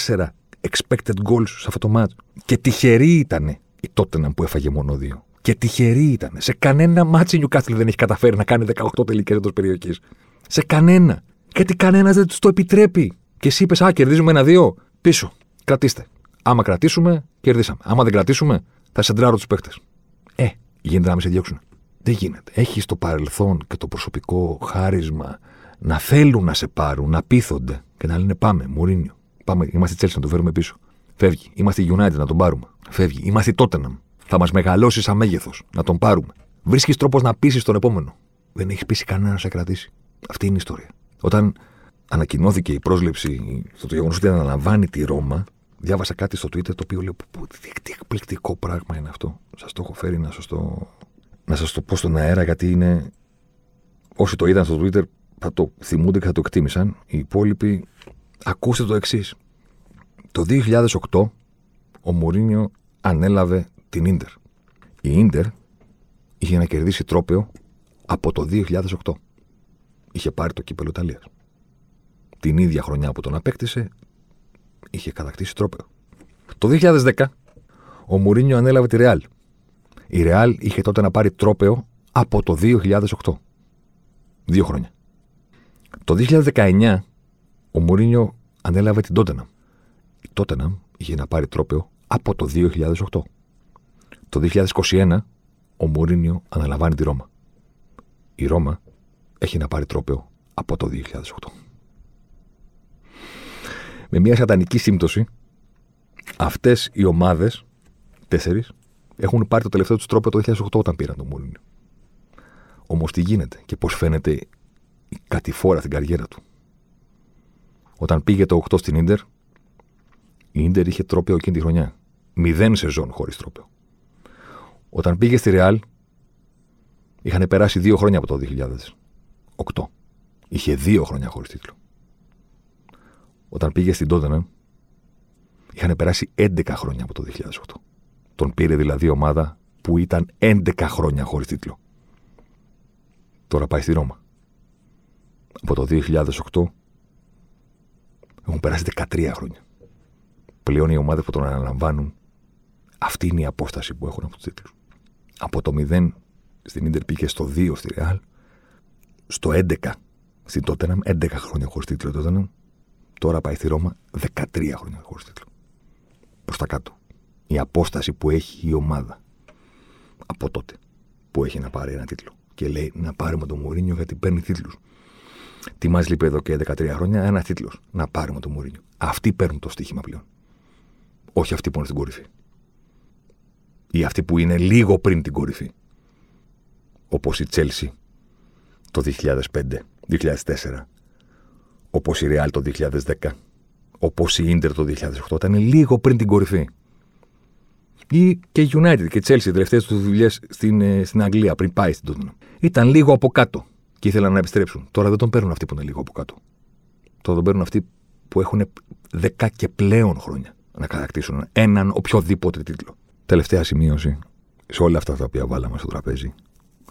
expected goals σε αυτό το μάτς. Και τυχερή ήταν η Tottenham που έφαγε μόνο δύο. Και τυχερή ήταν. Σε κανένα μάτσο η Newcastle δεν έχει καταφέρει να κάνει 18 τελικές εντός περιοχής. Σε κανένα. Γιατί κανένας δεν τους το επιτρέπει. Και εσύ είπες, Α, κερδίζουμε ένα-δύο. Πίσω. Κρατήστε. Άμα κρατήσουμε, κερδίσαμε. Άμα δεν κρατήσουμε, θα σεντράρω τους παίχτε. Ε, γίνεται να με σε διώξουν. Δεν γίνεται. Έχει το παρελθόν και το προσωπικό χάρισμα να θέλουν να σε πάρουν, να πείθονται και να λένε Πάμε, Μουρίνιο. Πάμε, είμαστε Τσέλσι να το φέρουμε πίσω. Φεύγει. Είμαστε United να τον πάρουμε. Φεύγει. Είμαστε Tottenham. Θα μας μεγαλώσεις σαν μέγεθο να τον πάρουμε. Βρίσκεις τρόπος να πείσεις τον επόμενο. Δεν έχει πείσει κανένας να σε κρατήσει. Αυτή είναι η ιστορία. Όταν ανακοινώθηκε η πρόσληψη στο το γεγονός ότι αναλαμβάνει τη Ρώμα, διάβασα κάτι στο Twitter το οποίο λέω: Τι εκπληκτικό πράγμα είναι αυτό. Σας το έχω φέρει να σας το, να σας το πω στον αέρα, γιατί είναι. Όσοι το είδαν στο Twitter θα το θυμούνται και θα το εκτίμησαν. Οι υπόλοιποι, ακούστε το εξής. Το 2008 ο Μουρίνιο ανέλαβε την Ίντερ. Η Ίντερ είχε να κερδίσει τρόπεο από το 2008. Είχε πάρει το κύπελο Ιταλίας. Την ίδια χρονιά που τον απέκτησε, είχε κατακτήσει τρόπεο. Το 2010 ο Μουρίνιο ανέλαβε τη Ρεάλ. Η Ρεάλ είχε τότε να πάρει τρόπεο από το 2008. Δύο χρόνια. Το 2019 ο Μουρίνιο ανέλαβε την Τότεναμ. Η Τότεναμ είχε να πάρει τρόπεο από το 2008. Το 2021 ο Μουρίνιο αναλαμβάνει τη Ρώμα. Η Ρώμα έχει να πάρει τρόπεο από το 2008. Με μια σατανική σύμπτωση, αυτές οι ομάδες, τέσσερις, έχουν πάρει το τελευταίο τους τρόπο το 2008 όταν πήραν τον Μουρίνιο. Όμως τι γίνεται και πώς φαίνεται η κατηφόρα στην καριέρα του. Όταν πήγε το 8 στην ντερ, η ντερ είχε τρόπαιο εκείνη τη χρονιά. Μηδέν σεζόν χωρίς τρόπαιο. Όταν πήγε στη Ρεάλ, είχαν περάσει δύο χρόνια από το 2008. Είχε δύο χρόνια χωρίς τίτλο. Όταν πήγε στην Τότενα, είχαν περάσει 11 χρόνια από το 2008. Τον πήρε δηλαδή ομάδα που ήταν 11 χρόνια χωρίς τίτλο. Τώρα πάει στη Ρώμα. Από το 2008 έχουν περάσει 13 χρόνια. Πλέον οι ομάδες που τον αναλαμβάνουν, αυτή είναι η απόσταση που έχουν από τους τίτλους. Από το 0 στην ντερ πήγε στο 2 στη Ρεάλ, στο 11 στην Τότεναμ, 11 χρόνια χωρίς τίτλο Τότεναμ, τώρα πάει στη Ρώμα 13 χρόνια χωρίς τίτλο. Προς τα κάτω. Η απόσταση που έχει η ομάδα από τότε που έχει να πάρει ένα τίτλο. Και λέει να πάρουμε τον Μουρίνιο γιατί παίρνει τίτλους. Τι μας λείπει εδώ και 13 χρόνια, ένα τίτλος. Να πάρουμε τον Μουρίνιο. Αυτοί παίρνουν το στοίχημα πλέον. Όχι αυτοί που είναι στην κορυφή. ή αυτή που είναι λίγο πριν την κορυφή. Όπως η Chelsea το 2005-2004, όπως η Real το 2010, όπως η Inter το 2008, ήταν λίγο πριν την κορυφή. Ή και η United και η Chelsea, οι τελευταίες τους δουλειές στην, ε, στην Αγγλία, πριν πάει στην Tottenham. Ήταν λίγο από κάτω και ήθελαν να επιστρέψουν. Τώρα δεν τον παίρνουν αυτοί που είναι λίγο από κάτω. Τώρα τον παίρνουν αυτοί που έχουν δεκά και πλέον χρόνια να κατακτήσουν έναν οποιοδήποτε τίτλο. Τελευταία σημείωση σε όλα αυτά τα οποία βάλαμε στο τραπέζι.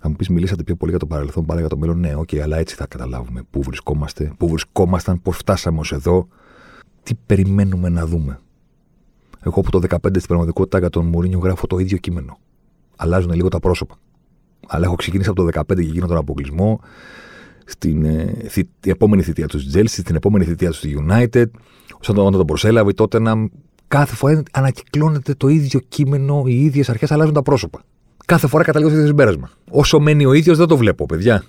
Θα μου πεις, μιλήσατε πιο πολύ για το παρελθόν παρά για το μέλλον. Ναι, okay, αλλά έτσι θα καταλάβουμε πού βρισκόμαστε, πού βρισκόμασταν, πώς φτάσαμε ως εδώ, τι περιμένουμε να δούμε; Εγώ από το 15 στην πραγματικότητα για τον Μουρίνιο γράφω το ίδιο κείμενο. Αλλάζουν λίγο τα πρόσωπα. Αλλά έχω ξεκινήσει από το 15 και γίνω τον αποκλεισμό. Στην ε, θη, επόμενη θητεία τους Τζέλση, στην επόμενη θητεία τους United, όταν τον, τον προσέλαβε τότε να. Κάθε φορά ανακυκλώνεται το ίδιο κείμενο, οι ίδιες αρχές αλλάζουν τα πρόσωπα. Κάθε φορά καταλήγω στο ίδιο συμπέρασμα. Όσο μένει ο ίδιος δεν το βλέπω, παιδιά.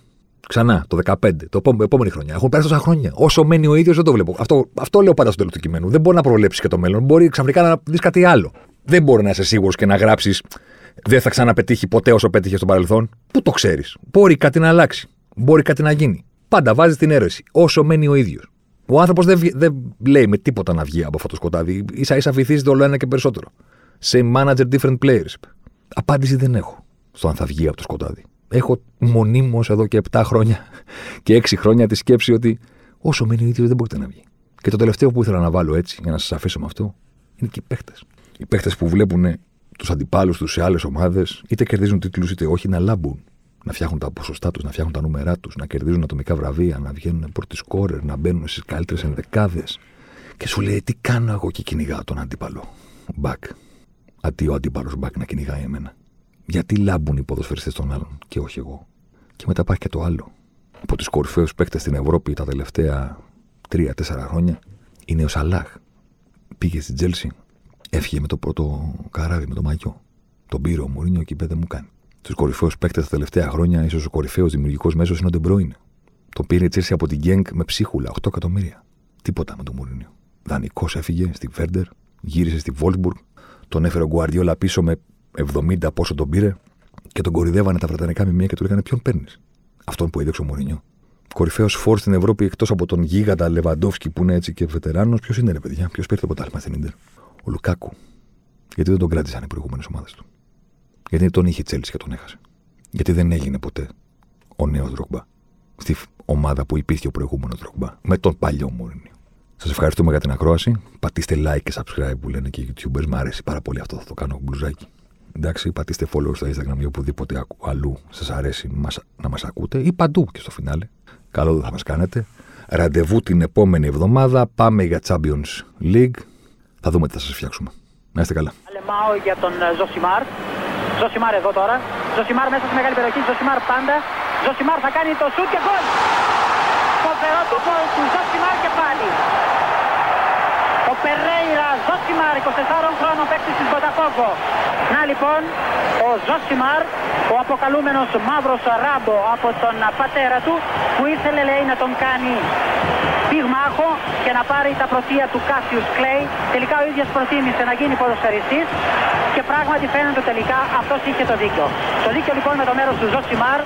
Ξανά, το 15, το επόμενη χρονιά. Έχουν περάσει τόσα χρόνια. Όσο μένει ο ίδιος δεν το βλέπω. Αυτό, αυτό λέω πάντα στο τέλος του κειμένου. Δεν μπορεί να προβλέψεις και το μέλλον. Μπορεί ξαφνικά να δεις κάτι άλλο. Δεν μπορεί να είσαι σίγουρος και να γράψεις δεν θα ξαναπετύχει ποτέ όσο πέτυχε στο παρελθόν. Πού το ξέρεις. Μπορεί κάτι να αλλάξει. Μπορεί κάτι να γίνει. Πάντα βάζεις την αίρεση. Όσο μένει ο ίδιος. Ο άνθρωπος δεν, δεν λέει με τίποτα να βγει από αυτό το σκοτάδι. σα ίσα βυθίζεται όλο ένα και περισσότερο. Same manager, different players. Απάντηση δεν έχω στο αν θα βγει από το σκοτάδι. Έχω μονίμως εδώ και 7 χρόνια και 6 χρόνια τη σκέψη ότι όσο μένει ο ίδιος δεν μπορείτε να βγει. Και το τελευταίο που ήθελα να βάλω έτσι, για να σας αφήσω με αυτό, είναι και οι παίχτες. Οι παίχτες που βλέπουν τους αντιπάλους τους σε άλλες ομάδες, είτε κερδίζουν τίτλους είτε όχι, να λάμπουν. Να φτιάχνουν τα ποσοστά τους, να φτιάχνουν τα νούμερά τους, να κερδίζουν ατομικά βραβεία, να βγαίνουν πρώτοι σκόρερ, να μπαίνουν στις καλύτερες ενδεκάδες. Και σου λέει, τι κάνω εγώ και κυνηγάω τον αντίπαλο. Μπακ. Αντί ο αντίπαλος μπακ να κυνηγάει εμένα. Γιατί λάμπουν οι ποδοσφαιριστές των άλλων και όχι εγώ. Και μετά υπάρχει και το άλλο. Από τους κορυφαίους παίκτες στην Ευρώπη τα τελευταία 3-4 χρόνια είναι ο Σαλάχ. Πήγε στην Τζέλσι, έφυγε με το πρώτο καράβι, με το μαγιό. Τον πήρε ο Μουρίνιο και είπε δεν μου κάνει. Τους κορυφαίους παίκτες τα τελευταία χρόνια, ίσως ο κορυφαίος δημιουργικός μέσος είναι ο Ντεμπρόιν. Τον πήρε η από την Γκένκ με ψίχουλα, 8 εκατομμύρια. Τίποτα με τον Μουρίνιο. Δανεικός έφυγε στη Βέρντερ, γύρισε στη Βόλσμπουργκ, τον έφερε ο Γκουαρδιόλα πίσω με 70 πόσο τον πήρε και τον κορυδεύανε τα βρετανικά μημία και του λέγανε Ποιον παίρνεις; Αυτόν που έδειξε ο Μουρίνιο. Κορυφαίος φόρ στην Ευρώπη εκτός από τον γίγαντα Λεβαντόφσκι που είναι έτσι και βετεράνος. Ποιος είναι, ρε παιδιά, ποιος πήρε το ποτάλμα στην Ιντερ; Ο Λουκάκου. Γιατί δεν τον κράτησαν οι προηγούμενες ομάδες του; Γιατί τον είχε Τσέλση και τον έχασε; Γιατί δεν έγινε ποτέ ο νέος Δρογμπά. Στη ομάδα που υπήρχε ο προηγούμενος Δρογμπά. Με τον παλιό Μουρίνιο. Σας ευχαριστούμε για την ακρόαση. Πατήστε like και subscribe που λένε και οι YouTubers. Μ' αρέσει πάρα πολύ αυτό. Θα το κάνω μπλουζάκι. Εντάξει, πατήστε follow στο Instagram ή οπουδήποτε αλλού σας αρέσει να μας ακούτε ή παντού και στο φινάλε. Κακό δεν θα μας κάνετε. Ραντεβού την επόμενη εβδομάδα. Πάμε για Champions League. Θα δούμε τι θα σας φτιάξουμε. Να είστε καλά. Αλεμάο για τον ε, Ζωσιμάρ. Ζωσιμάρ εδώ τώρα. Ζωσιμάρ μέσα στη μεγάλη περιοχή. Ζωσιμάρ πάντα. Ζωσιμάρ θα κάνει το σουτ και γκολ. Φοβερό το γκολ του Ζωσιμάρ και πάλι. Ο Περέιρα Ζωσιμάρ, 24 χρόνων παίκτη της Μποταφόγκο. Να λοιπόν, ο Ζωσιμάρ, ο αποκαλούμενος μαύρος ράμπο από τον πατέρα του, που ήθελε λέει να τον κάνει πυγμάχο και να πάρει τα πρωτεία του Κάσιους Κλέη. Τελικά ο ίδιος προτίμησε να γίνει ποδοσφαιριστής και πράγματι φαίνεται τελικά αυτός είχε το δίκιο. Το δίκιο λοιπόν με το μέρος του Ζωσιμάρ.